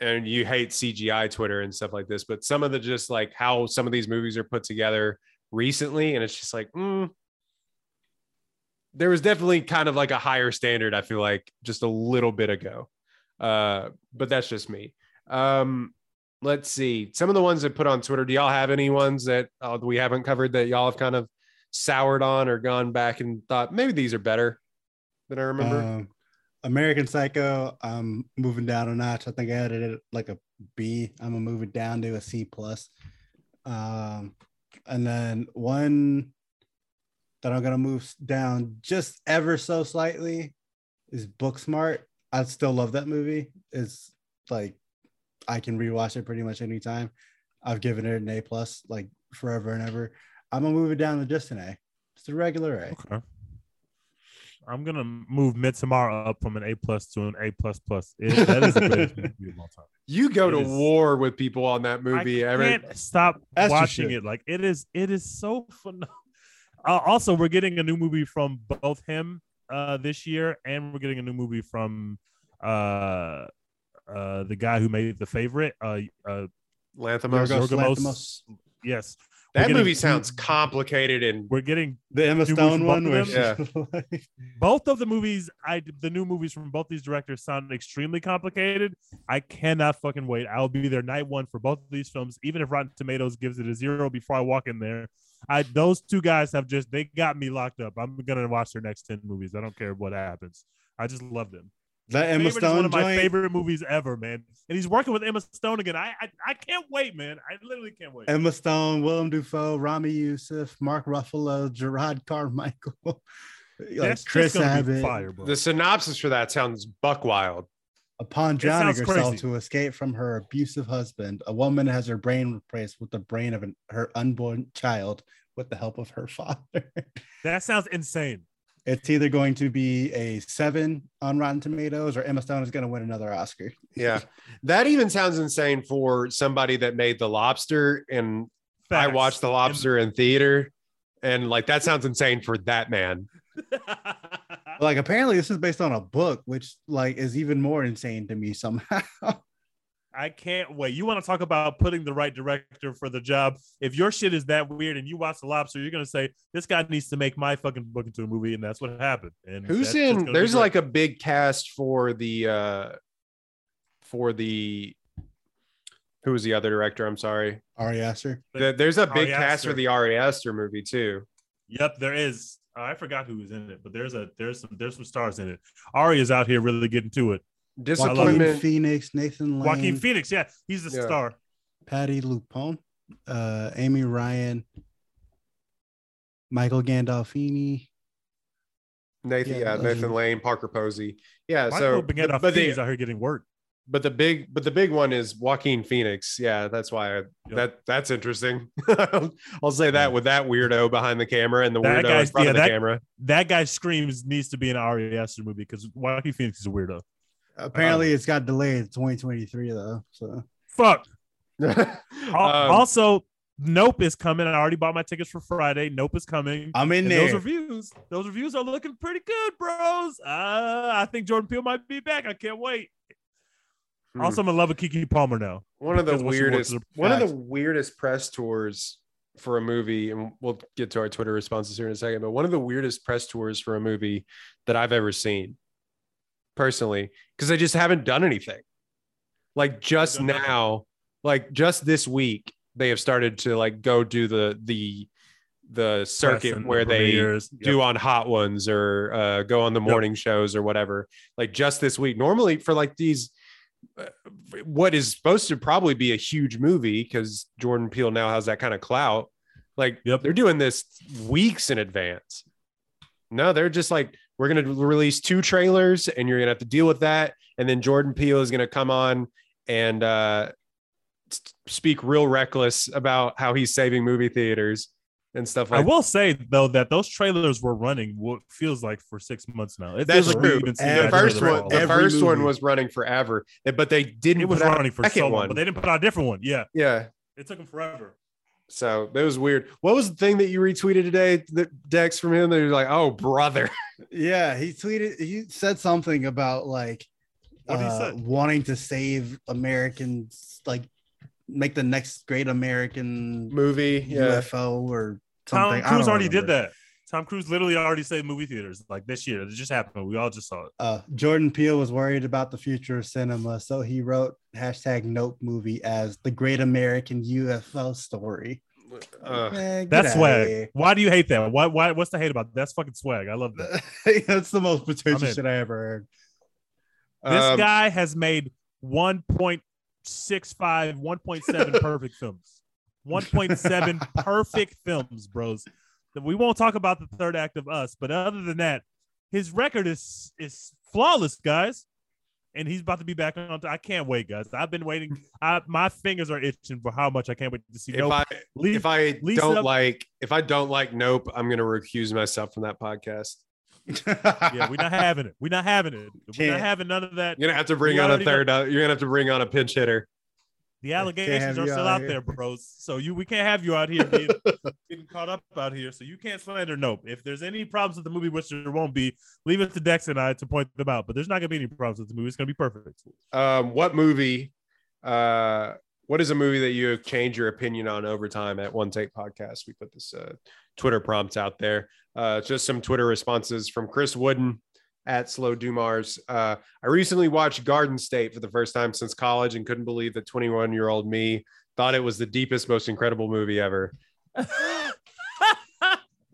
[SPEAKER 3] and you hate CGI Twitter and stuff like this, but some of the just like how some of these movies are put together recently, and it's just like, mm, there was definitely kind of like a higher standard. I feel like just a little bit ago, uh, but that's just me. Um, let's see some of the ones that put on Twitter. Do y'all have any ones that uh, we haven't covered that y'all have kind of soured on or gone back and thought maybe these are better than I remember?
[SPEAKER 2] Um, American Psycho, I'm moving down a notch. I think I had it like a B. I'm gonna move it down to a C plus. Um, and then one that I'm gonna move down just ever so slightly is Booksmart. I still love that movie. It's like I can rewatch it pretty much anytime. I've given it an A plus like forever and ever. I'm gonna move it down to just an A. It's a regular A.
[SPEAKER 1] Okay. I'm gonna move Midsommar up from an A plus to an A plus plus. That is the greatest movie of all time.
[SPEAKER 3] You go
[SPEAKER 1] It
[SPEAKER 3] to
[SPEAKER 1] is-
[SPEAKER 3] war with people on that movie.
[SPEAKER 1] I
[SPEAKER 3] Every-
[SPEAKER 1] can't stop
[SPEAKER 2] As
[SPEAKER 1] watching it. Like it is, it is so fun. Uh, also, we're getting a new movie from both him uh, this year, and we're getting a new movie from uh, uh, the guy who made the favorite. Uh, uh,
[SPEAKER 3] Lanthimos.
[SPEAKER 2] Yorgos
[SPEAKER 1] Yorgos-
[SPEAKER 2] Lanthimos.
[SPEAKER 1] yes,
[SPEAKER 3] That
[SPEAKER 1] getting
[SPEAKER 3] movie sounds complicated and
[SPEAKER 1] we're getting
[SPEAKER 2] The Emma
[SPEAKER 1] Two
[SPEAKER 2] Stone one,
[SPEAKER 1] from
[SPEAKER 2] where
[SPEAKER 1] both both of the movies. I the new movies from both these directors sound extremely complicated. I cannot fucking wait. I'll be there night one for both of these films, even if Rotten Tomatoes gives it a zero before I walk in there. I those two guys have just they got me locked up. I'm gonna watch their next ten movies. I don't care what happens. I just love them.
[SPEAKER 2] that Emma
[SPEAKER 1] Favorite is one
[SPEAKER 2] Stone
[SPEAKER 1] of my
[SPEAKER 2] joint.
[SPEAKER 1] favorite movies ever, man. And he's working with Emma Stone again. I I, I can't wait, man. I literally can't wait.
[SPEAKER 2] Emma Stone, Willem Dafoe, Ramy Youssef, Mark Ruffalo, Jerrod Carmichael, like
[SPEAKER 1] That's
[SPEAKER 2] Chris
[SPEAKER 1] just gonna be
[SPEAKER 2] Abbott.
[SPEAKER 1] fire, bro.
[SPEAKER 3] the synopsis for that sounds buck wild.
[SPEAKER 2] Upon drowning herself
[SPEAKER 1] crazy.
[SPEAKER 2] to escape from her abusive husband, a woman has her brain replaced with the brain of an, her unborn child with the help of her father.
[SPEAKER 1] that sounds insane.
[SPEAKER 2] it's either going to be a seven on Rotten Tomatoes or Emma Stone is going to win another Oscar.
[SPEAKER 3] Yeah. that even sounds insane for somebody that made The Lobster and I watched The Lobster in theater. And like that sounds insane for that man.
[SPEAKER 2] Like apparently this is based on a book, which like is even more insane to me somehow.
[SPEAKER 1] I can't wait. You want to talk about putting the right director for the job? If your shit is that weird and you watch The Lobster, you're gonna say this guy needs to make my fucking book into a movie, and that's what happened. And
[SPEAKER 3] Who's in there's like a big cast for the uh for the who was the other director? I'm sorry.
[SPEAKER 2] Ari Aster.
[SPEAKER 3] The- there's a big
[SPEAKER 1] Ari
[SPEAKER 3] cast for the Ari Aster movie too.
[SPEAKER 1] Yep, there is. Oh, I forgot who was in it, but there's a there's some there's some stars in it. Ari is out here really getting to it.
[SPEAKER 2] Joaquin Phoenix, Nathan Lane,
[SPEAKER 1] Joaquin Phoenix, yeah, he's the
[SPEAKER 3] Yeah.
[SPEAKER 1] star.
[SPEAKER 2] Patti LuPone, uh, Amy Ryan, Michael Gandolfini.
[SPEAKER 3] Nathan,
[SPEAKER 2] Yeah,
[SPEAKER 3] yeah, Nathan Lane, Parker Posey. Yeah,
[SPEAKER 1] Michael
[SPEAKER 3] so
[SPEAKER 1] Gandolfini
[SPEAKER 3] but the
[SPEAKER 1] is out here getting work.
[SPEAKER 3] But the big but the big one is Joaquin Phoenix. Yeah, that's why I, that that's interesting. I'll say that with that weirdo behind the camera and the
[SPEAKER 1] That
[SPEAKER 3] weirdo in front
[SPEAKER 1] yeah,
[SPEAKER 3] of the
[SPEAKER 1] that-
[SPEAKER 3] camera.
[SPEAKER 1] That guy screams needs to be an Ari Aster movie because Joaquin Phoenix is a weirdo.
[SPEAKER 2] Apparently, it's got delayed 2023 though. So
[SPEAKER 1] Fuck.
[SPEAKER 3] Um,
[SPEAKER 1] also, Nope is coming. I already bought my tickets for Friday. Nope is coming.
[SPEAKER 2] I'm in
[SPEAKER 1] And
[SPEAKER 2] there.
[SPEAKER 1] those reviews, those reviews are looking pretty good, bros. Uh, I think Jordan Peele might be back. I can't wait.
[SPEAKER 3] Hmm.
[SPEAKER 1] Also, I'm in love with Keke Palmer now.
[SPEAKER 3] one of the
[SPEAKER 1] Because when she works
[SPEAKER 3] weirdest one of the weirdest press tours for a movie and we'll get to our twitter responses here in a second but one of the weirdest press tours for a movie that i've ever seen personally because they just haven't done anything like just now like just this week they have started to like go do the the the circuit where
[SPEAKER 1] the
[SPEAKER 3] they.
[SPEAKER 1] Yep.
[SPEAKER 3] do on hot ones or uh, go on the morning shows or whatever. Like just this week, normally for like these, what is supposed to probably be a huge movie because Jordan Peele now has that kind of clout. Like
[SPEAKER 1] Yep.
[SPEAKER 3] they're doing this weeks in advance. No, they're just like we're gonna release two trailers and you're gonna have to deal with that, and then Jordan Peele is gonna come on and uh, speak real reckless about how he's saving movie theaters and stuff like
[SPEAKER 1] I
[SPEAKER 3] like.
[SPEAKER 1] will say though that those trailers were running what feels like for six months now. It
[SPEAKER 3] That's
[SPEAKER 1] feels like
[SPEAKER 3] true.
[SPEAKER 1] we've been
[SPEAKER 3] the
[SPEAKER 1] that
[SPEAKER 3] first one, the
[SPEAKER 1] a while.
[SPEAKER 2] Every
[SPEAKER 3] first one was running forever, but they didn't.
[SPEAKER 1] it was
[SPEAKER 3] put
[SPEAKER 1] running
[SPEAKER 3] a
[SPEAKER 1] for
[SPEAKER 3] second
[SPEAKER 1] so long,
[SPEAKER 3] one.
[SPEAKER 1] but they didn't put out a different one. Yeah,
[SPEAKER 3] yeah,
[SPEAKER 1] it took them forever.
[SPEAKER 3] so that was weird. What was the thing that you retweeted today, that Dex from him? That you're like, oh brother,
[SPEAKER 2] Yeah, he tweeted. He said something about like
[SPEAKER 1] What'd he
[SPEAKER 2] uh, wanting to save Americans, like make the next great American
[SPEAKER 3] movie. Yeah,
[SPEAKER 2] UFO or
[SPEAKER 1] Tom Cruise
[SPEAKER 2] don't
[SPEAKER 1] already did that. Tom Cruise literally already said movie theaters like this year. It just happened. We all just saw it.
[SPEAKER 2] Uh, Jordan Peele was worried about the future of cinema, so he wrote hashtag Nope movie as the great American UFO story.
[SPEAKER 3] Uh,
[SPEAKER 2] Eh,
[SPEAKER 1] That's
[SPEAKER 2] outta
[SPEAKER 1] swag. Why do you hate that? Why? Why? What's the hate about? that? That's fucking swag. I love that.
[SPEAKER 2] That's the most
[SPEAKER 1] I'm
[SPEAKER 2] pretentious shit I ever heard.
[SPEAKER 1] This
[SPEAKER 3] um,
[SPEAKER 1] guy has made 1.65, 1.7 perfect films. 1.7 perfect films, bros. We won't talk about the third act of us, but other than that, his record is is flawless, guys. And he's about to be back on. I can't wait, guys. I've been waiting. I, my fingers are itching for how much I can't wait to see.
[SPEAKER 3] if
[SPEAKER 1] Nope.
[SPEAKER 3] I if I don't like if I don't like Nope, I'm gonna recuse myself from that podcast.
[SPEAKER 1] yeah, we're not having it. We're not having it. We're not having none of that.
[SPEAKER 3] You're gonna have to bring
[SPEAKER 1] We
[SPEAKER 3] on a
[SPEAKER 1] know-
[SPEAKER 3] third. Uh, you're gonna have to bring on a pinch hitter.
[SPEAKER 1] The allegations are still
[SPEAKER 2] out
[SPEAKER 1] out there, bros. So you we can't have you out here being, getting caught up out here. So you can't slander Nope. If there's any problems with the movie, which there won't be, leave it to Dex and I to point them out. But there's not gonna be any problems with the movie. It's gonna be perfect.
[SPEAKER 3] Um, what movie? Uh, what is a movie that you have changed your opinion on over time at One Take Podcast? We put this uh, Twitter prompt out there. Uh, just some Twitter responses from Chris Wooden at Slow Dumars. Uh, I recently watched Garden State for the first time since college and couldn't believe that 21 year old me thought it was the deepest, most incredible movie ever.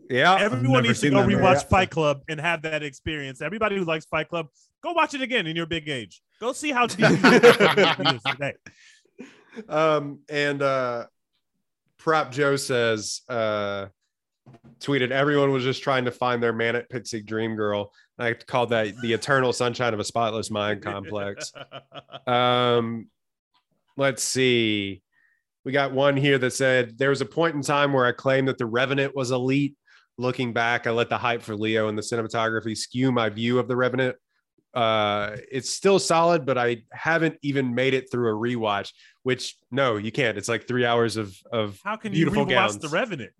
[SPEAKER 3] Yeah.
[SPEAKER 1] Everyone needs to go
[SPEAKER 2] movie.
[SPEAKER 1] rewatch Fight Club and have that experience. Everybody who likes Fight Club, go watch it again in your big age. Go see how deep it is today.
[SPEAKER 3] um, and uh, Prop Joe says, uh, tweeted, everyone was just trying to find their manic pixie dream girl. I called that the eternal sunshine of a spotless mind complex. Um, let's see. We got one here that said there was a point in time where I claimed that the Revenant was elite. Looking back, I let the hype for Leo and the cinematography skew my view of the Revenant. Uh, it's still solid, but I haven't even made it through a rewatch. Which no, you can't. It's like three hours of of
[SPEAKER 1] How can you
[SPEAKER 3] beautiful
[SPEAKER 1] rewatch
[SPEAKER 3] gowns.
[SPEAKER 1] The Revenant?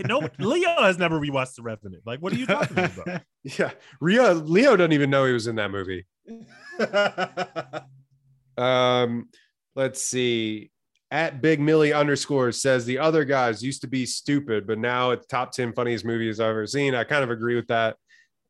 [SPEAKER 1] No, Leo has never rewatched The Revenant. Like, what are you talking about?
[SPEAKER 3] Yeah, Rio Leo doesn't even know he was in that movie. Um, let's see. At Big Millie underscore says the other guys used to be stupid, but now it's top 10 funniest movies I've ever seen. I kind of agree with that.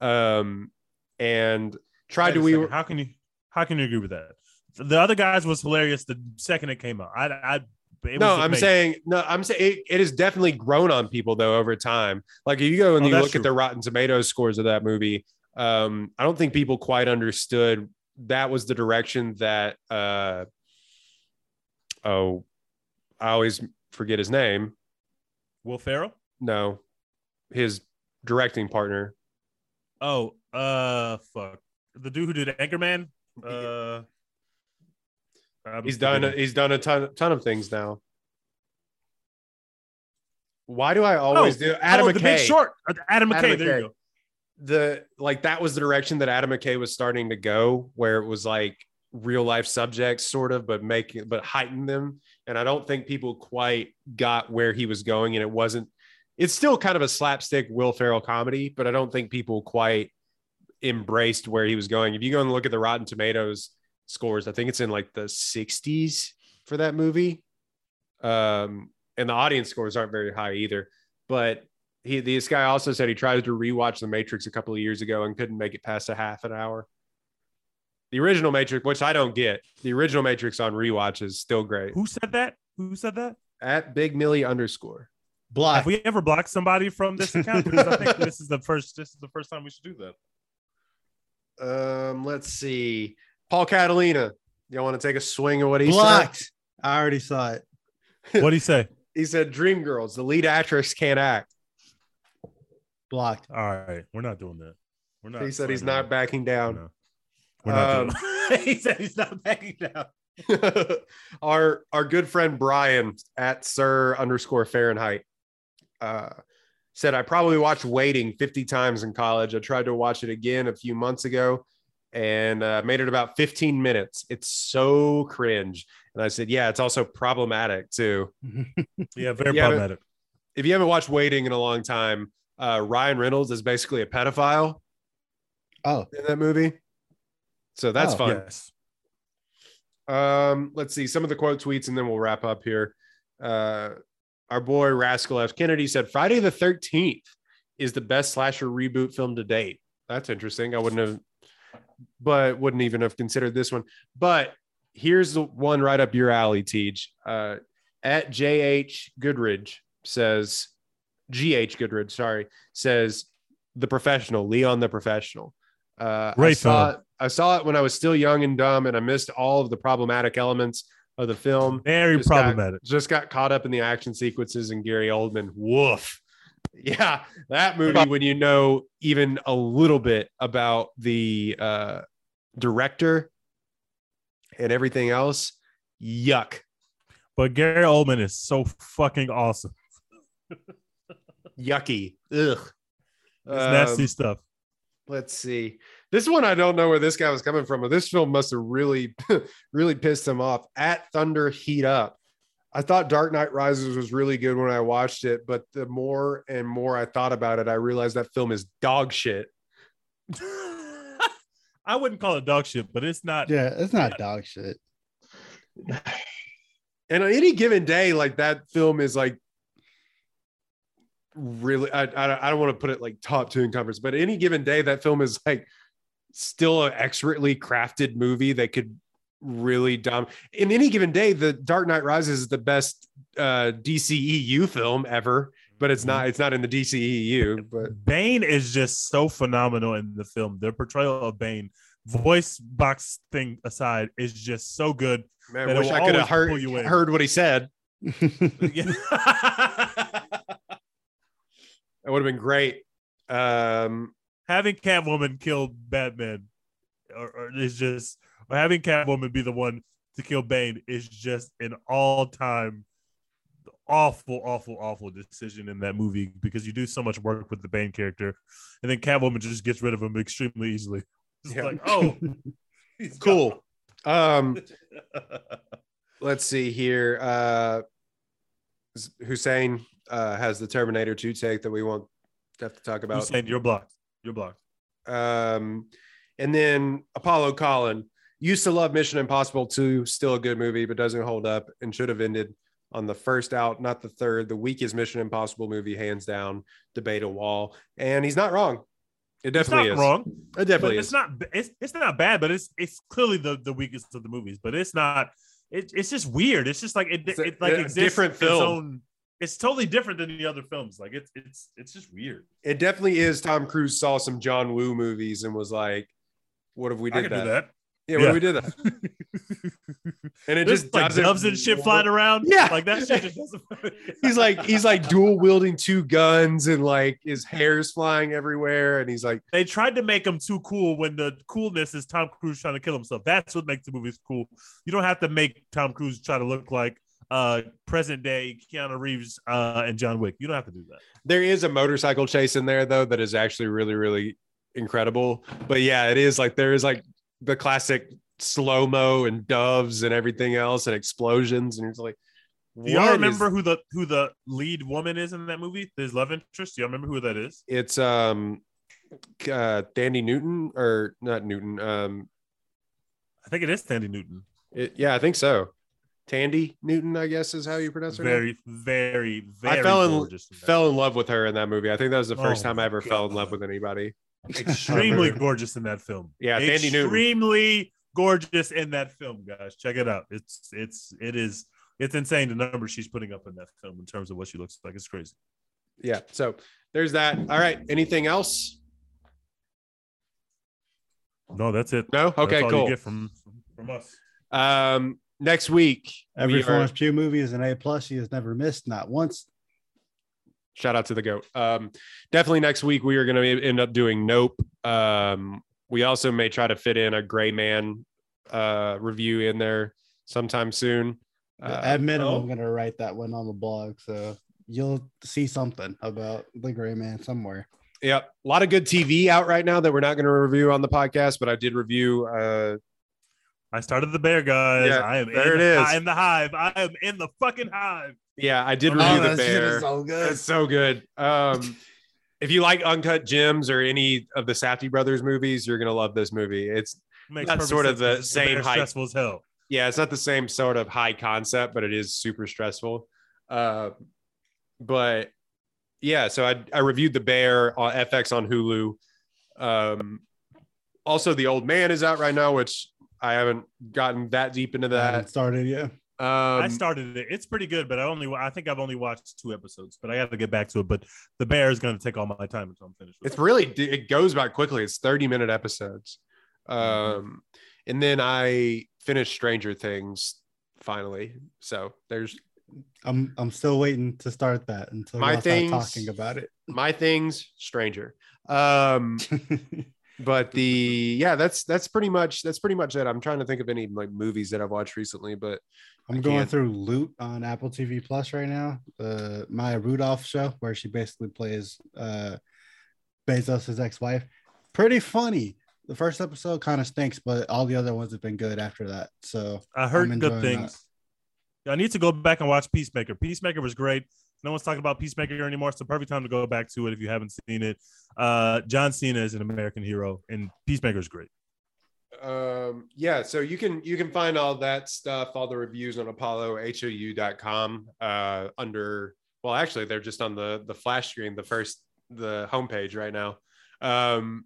[SPEAKER 3] Um, and tried to we
[SPEAKER 1] second. how can you how can you agree with that? The other guys was hilarious the second it came out. I, I it
[SPEAKER 3] no, I'm
[SPEAKER 1] amazing.
[SPEAKER 3] saying no, I'm saying it, it has definitely grown on people though over time. Like if you go and
[SPEAKER 1] Oh,
[SPEAKER 3] you look
[SPEAKER 1] true.
[SPEAKER 3] at the Rotten Tomatoes scores of that movie, um, I don't think people quite understood that was the direction that uh oh, I always forget his name.
[SPEAKER 1] Will Ferrell.
[SPEAKER 3] No, his directing partner.
[SPEAKER 1] Oh, uh, fuck, the dude who did Anchorman. Uh,
[SPEAKER 3] He's done.
[SPEAKER 1] forgetting.
[SPEAKER 3] He's done a ton, ton of things now. Why do I always do Adam
[SPEAKER 1] oh,
[SPEAKER 3] McKay?
[SPEAKER 1] the Big Short. Uh, Adam McKay.
[SPEAKER 3] Adam
[SPEAKER 1] There
[SPEAKER 3] McKay.
[SPEAKER 1] you go.
[SPEAKER 3] the like that was the direction that Adam McKay was starting to go, where it was like real life subjects, sort of, but make but heighten them. And I don't think people quite got where he was going, and it wasn't. It's still kind of a slapstick Will Ferrell comedy, but I don't think people quite embraced where he was going. If you go and look at the Rotten Tomatoes scores, I think it's in like the 60s for that movie. Um, and the audience scores aren't very high either. But he this guy also said he tried to rewatch The Matrix a couple of years ago and couldn't make it past a half an hour. The original Matrix, which I don't get, the original Matrix on rewatch is still great.
[SPEAKER 1] Who said that? Who said that?
[SPEAKER 3] At Big Millie underscore.
[SPEAKER 2] Block.
[SPEAKER 1] Have we ever blocked somebody from this account? Because I think this is the first. This is the first time we should do that.
[SPEAKER 3] Um, let's see. Paul Catalina. Y'all want to take a swing at what he
[SPEAKER 2] Blocked. I already saw it.
[SPEAKER 1] What do you say?
[SPEAKER 3] He said Dream Girls, the lead actress can't act.
[SPEAKER 2] Blocked.
[SPEAKER 1] All right, we're not doing that. We're not.
[SPEAKER 3] He said he's
[SPEAKER 1] slandering
[SPEAKER 3] not backing down.
[SPEAKER 1] No. We're not
[SPEAKER 3] Um,
[SPEAKER 1] doing he said he's not backing down.
[SPEAKER 3] our our good friend Brian at Sir underscore Fahrenheit uh, said I probably watched Waiting 50 times in college. I tried to watch it again a few months ago and uh, made it about 15 minutes. It's so cringe. And I said, yeah, it's also problematic too.
[SPEAKER 1] Yeah, very
[SPEAKER 3] but-
[SPEAKER 1] problematic.
[SPEAKER 3] If you haven't watched Waiting in a long time, uh, Ryan Reynolds is basically a pedophile
[SPEAKER 2] Oh,
[SPEAKER 3] in that movie. So that's
[SPEAKER 2] Oh.
[SPEAKER 3] fun.
[SPEAKER 1] Yes.
[SPEAKER 3] Um, let's see some of the quote tweets and then we'll wrap up here. Uh, our boy Rascal F. Kennedy said Friday the 13th is the best slasher reboot film to date. That's interesting. I wouldn't have, but wouldn't even have considered this one. But here's the one right up your alley, Teej. Uh, at JH Goodridge says, GH Goodridge, sorry, says the professional, Leon the professional. Uh, I saw,
[SPEAKER 1] film.
[SPEAKER 3] I saw it when I was still young and dumb, and I missed all of the problematic elements of the film.
[SPEAKER 1] Very
[SPEAKER 3] Just got-
[SPEAKER 1] problematic.
[SPEAKER 3] just got caught up in the action sequences and Gary Oldman. Woof. Yeah, that movie, when you know even a little bit about the uh, director and everything else, yuck.
[SPEAKER 1] But Gary Oldman is so fucking awesome.
[SPEAKER 3] Yucky. Ugh.
[SPEAKER 1] It's nasty
[SPEAKER 3] Um,
[SPEAKER 1] stuff.
[SPEAKER 3] let's see. This one, I don't know where this guy was coming from, but this film must have really, really pissed him off. At Thunder Heat Up. I thought Dark Knight Rises was really good when I watched it, but the more and more I thought about it, I realized that film is dog shit.
[SPEAKER 1] I wouldn't call it dog shit, but it's not.
[SPEAKER 2] yeah, it's not dog shit.
[SPEAKER 3] And on any given day, like that film is like really, I, I, I don't want to put it like top two in conference, but any given day, that film is like still an expertly crafted movie that could really dumb. In any given day, the Dark Knight Rises is the best uh, DCEU film ever, but it's not. It's not in the DCEU. But
[SPEAKER 1] Bane is just so phenomenal in the film. The portrayal of Bane, voice box thing aside, is just so good.
[SPEAKER 3] man, I wish I could have heard
[SPEAKER 1] you in.
[SPEAKER 3] heard what he said. That would have been great. Um,
[SPEAKER 1] having Catwoman kill Batman, or, or is just or having Catwoman be the one to kill Bane is just an all-time awful, awful, awful decision in that movie because you do so much work with the Bane character, and then Catwoman just gets rid of him extremely easily. It's
[SPEAKER 3] Yeah.
[SPEAKER 1] like, oh,
[SPEAKER 3] cool. Um, let's see here. Uh, Hussein uh, has the Terminator 2 take that we won't have to talk about.
[SPEAKER 1] saying you're blocked? You're blocked.
[SPEAKER 3] Um, and then Apollo Colin used to love Mission Impossible 2, still a good movie, but doesn't hold up and should have ended on the first out, not the third. The weakest Mission Impossible movie, hands down, debate a wall. And he's not wrong. It
[SPEAKER 1] It's
[SPEAKER 3] definitely
[SPEAKER 1] not
[SPEAKER 3] is.
[SPEAKER 1] wrong.
[SPEAKER 3] It definitely
[SPEAKER 1] it's
[SPEAKER 3] is.
[SPEAKER 1] not it's it's not bad, but it's it's clearly the the weakest of the movies. But it's not. It, it's just weird. It's just like it,
[SPEAKER 3] It's
[SPEAKER 1] it like
[SPEAKER 3] a
[SPEAKER 1] exists
[SPEAKER 3] different
[SPEAKER 1] its
[SPEAKER 3] film.
[SPEAKER 1] It's totally different than the other films. Like it's it's it's just weird.
[SPEAKER 3] It definitely is. Tom Cruise saw some John Woo movies and was like, "What if we did that?
[SPEAKER 1] do that.
[SPEAKER 3] Yeah, what if we did that?" And it
[SPEAKER 1] There's
[SPEAKER 3] just
[SPEAKER 1] like doves and shit flying around.
[SPEAKER 3] Yeah.
[SPEAKER 1] like that shit just doesn't.
[SPEAKER 3] He's like he's like dual wielding two guns and like his hair's flying everywhere, and he's like,
[SPEAKER 1] they tried to make him too cool when the coolness is Tom Cruise trying to kill himself. That's what makes the movies cool. You don't have to make Tom Cruise try to look like uh present day Keanu Reeves uh and John Wick. You don't have to do that.
[SPEAKER 3] there is a motorcycle chase in there though that is actually really really incredible. But yeah, it is like there is like the classic slow mo and doves and everything else and explosions, and it's like.
[SPEAKER 1] Do y'all
[SPEAKER 3] what is-
[SPEAKER 1] remember who the who the lead woman is in that movie? His love interest. Do y'all remember who that is?
[SPEAKER 3] it's um uh Dandy Newton or not Newton um
[SPEAKER 1] I think it is Sandy Newton.
[SPEAKER 3] it, yeah I think so Thandie Newton I guess is how you pronounce her name.
[SPEAKER 1] Very, very, very
[SPEAKER 3] I fell in fell in love with her in that movie I think that was the first
[SPEAKER 1] Oh
[SPEAKER 3] time I ever
[SPEAKER 1] my
[SPEAKER 3] fell in love with anybody
[SPEAKER 1] extremely gorgeous in that film.
[SPEAKER 3] Yeah, Sandy Newton.
[SPEAKER 1] extremely gorgeous in that film, guys. Check it out. It's it's it is it's insane the numbers she's putting up in that film in terms of what she looks like. It's crazy.
[SPEAKER 3] yeah so there's that all right anything else
[SPEAKER 1] No, that's it.
[SPEAKER 3] no okay cool
[SPEAKER 1] You get from from us.
[SPEAKER 3] um next week
[SPEAKER 2] Every
[SPEAKER 3] we
[SPEAKER 2] Florence Pugh movie is an A plus. She has never missed, not once.
[SPEAKER 3] shout out to the goat um definitely next week we are going to end up doing nope um we also may try to fit in a gray man uh review in there sometime soon uh,
[SPEAKER 2] At minimum,
[SPEAKER 1] oh.
[SPEAKER 2] I'm gonna write that one on the blog. So you'll see something about the Gray Man somewhere.
[SPEAKER 3] Yep. A lot of good TV out right now that we're not going to review on the podcast, but I did review. Uh,
[SPEAKER 1] I started the bear, guys.
[SPEAKER 3] Yeah,
[SPEAKER 1] I am
[SPEAKER 3] there
[SPEAKER 1] in,
[SPEAKER 3] it is.
[SPEAKER 1] I am the hive. I am in the fucking hive.
[SPEAKER 3] yeah, I did
[SPEAKER 1] Oh,
[SPEAKER 3] review
[SPEAKER 2] that
[SPEAKER 3] the
[SPEAKER 2] shit
[SPEAKER 3] bear.
[SPEAKER 2] is so good.
[SPEAKER 3] It's so good. Um, if you like Uncut Gems or any of the Safdie brothers movies, you're going to love this movie. It's
[SPEAKER 1] Makes
[SPEAKER 3] That's sort of the same
[SPEAKER 1] bear's
[SPEAKER 3] height.
[SPEAKER 1] Stressful as hell.
[SPEAKER 3] yeah, it's not the same sort of high concept, but it is super stressful. Uh, but yeah, so I I reviewed the bear on FX on Hulu. Um, also, the old man is out right now, which I haven't gotten that deep into
[SPEAKER 2] I haven't
[SPEAKER 3] that.
[SPEAKER 2] started yeah.
[SPEAKER 3] Um,
[SPEAKER 1] I started it. It's pretty good, but I only I think I've only watched two episodes, but I got to get back to it. But the bear is going to take all my time until I'm finished. With
[SPEAKER 3] it's
[SPEAKER 1] it.
[SPEAKER 3] really it goes by quickly. It's 30 minute episodes.
[SPEAKER 1] Mm-hmm.
[SPEAKER 3] Um, and then I finished Stranger Things finally. So there's
[SPEAKER 2] I'm I'm still waiting to start that until
[SPEAKER 3] My
[SPEAKER 2] y'all start
[SPEAKER 3] things-
[SPEAKER 2] talking about it.
[SPEAKER 3] my things, Stranger. Um,
[SPEAKER 2] it.
[SPEAKER 3] but the yeah that's that's pretty much that's pretty much it i'm trying to think of any like movies that i've watched recently but
[SPEAKER 2] I'm
[SPEAKER 3] I
[SPEAKER 2] going
[SPEAKER 3] can't.
[SPEAKER 2] through Loot on Apple TV Plus right now. The Maya Rudolph show, where she basically plays uh, Bezos' ex-wife. Pretty funny. The first episode kind of stinks, but all the other ones have been good after that. So
[SPEAKER 1] I heard good things. Yeah, I need to go back and watch Peacemaker. Peacemaker was great. No one's talking about Peacemaker anymore. It's the perfect time to go back to it if you haven't seen it. Uh, John Cena is an American hero, and Peacemaker is great.
[SPEAKER 3] um yeah so you can you can find all that stuff all the reviews on apollohou.com uh under well actually they're just on the the flash screen the first the homepage right now um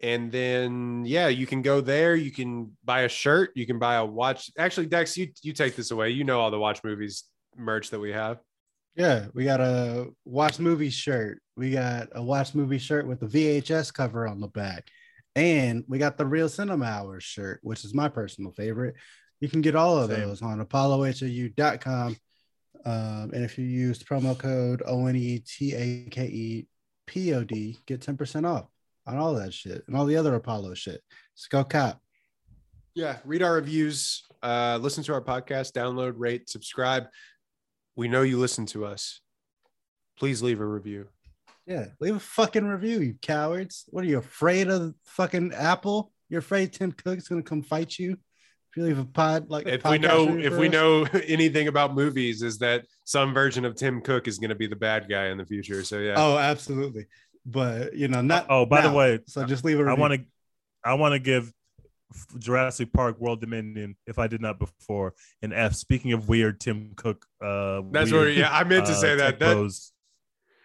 [SPEAKER 3] and then yeah you can go there you can buy a shirt you can buy a watch actually dex you you take this away you know all the watch movies merch that we have
[SPEAKER 2] Yeah, we got a watch movie shirt. We got a watch movie shirt with the VHS cover on the back. And we got the Real Cinema Hours shirt, which is my personal favorite. You can get all of
[SPEAKER 1] Same.
[SPEAKER 2] those on apollohou.com. Um, and if you use promo code E ONETAKEPOD, get 10% off on all that shit and all the other Apollo shit. Just go cop.
[SPEAKER 3] yeah read our reviews uh listen to our podcast download rate subscribe we know you listen to us please leave a review
[SPEAKER 2] Yeah, leave a fucking review, you cowards. What are you afraid of fucking Apple? You're afraid Tim Cook's gonna come fight you if you leave a pod like
[SPEAKER 3] if we know if
[SPEAKER 2] for
[SPEAKER 3] we know anything about movies is that some version of tim cook is going to be the bad guy in the future so yeah
[SPEAKER 2] Oh, absolutely. But you know, not
[SPEAKER 1] Oh, by the way,
[SPEAKER 2] So just leave a
[SPEAKER 1] I
[SPEAKER 2] review.
[SPEAKER 1] I want to, I want to give Jurassic Park World Dominion, if I did not before, an F. Speaking of weird, Tim Cook. Uh,
[SPEAKER 3] that's
[SPEAKER 1] weird,
[SPEAKER 3] what yeah i meant to
[SPEAKER 1] uh,
[SPEAKER 3] say that
[SPEAKER 1] tech
[SPEAKER 3] that,
[SPEAKER 1] bros.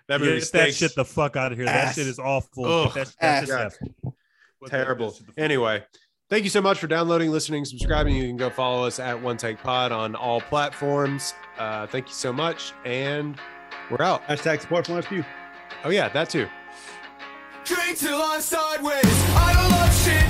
[SPEAKER 3] that
[SPEAKER 1] Get
[SPEAKER 3] movie
[SPEAKER 1] that shit the fuck out of here.
[SPEAKER 2] Ass.
[SPEAKER 1] That shit is awful.
[SPEAKER 3] Ugh,
[SPEAKER 1] Get that, that's just
[SPEAKER 3] ass.
[SPEAKER 1] F.
[SPEAKER 3] Terrible
[SPEAKER 1] that shit the fuck-
[SPEAKER 3] anyway thank you so much for downloading listening subscribing you can go follow us at one take pod on all platforms uh thank you so much and we're out
[SPEAKER 2] hashtag support from SPU.
[SPEAKER 3] oh yeah that too
[SPEAKER 4] Drink till I'm sideways. I don't love shit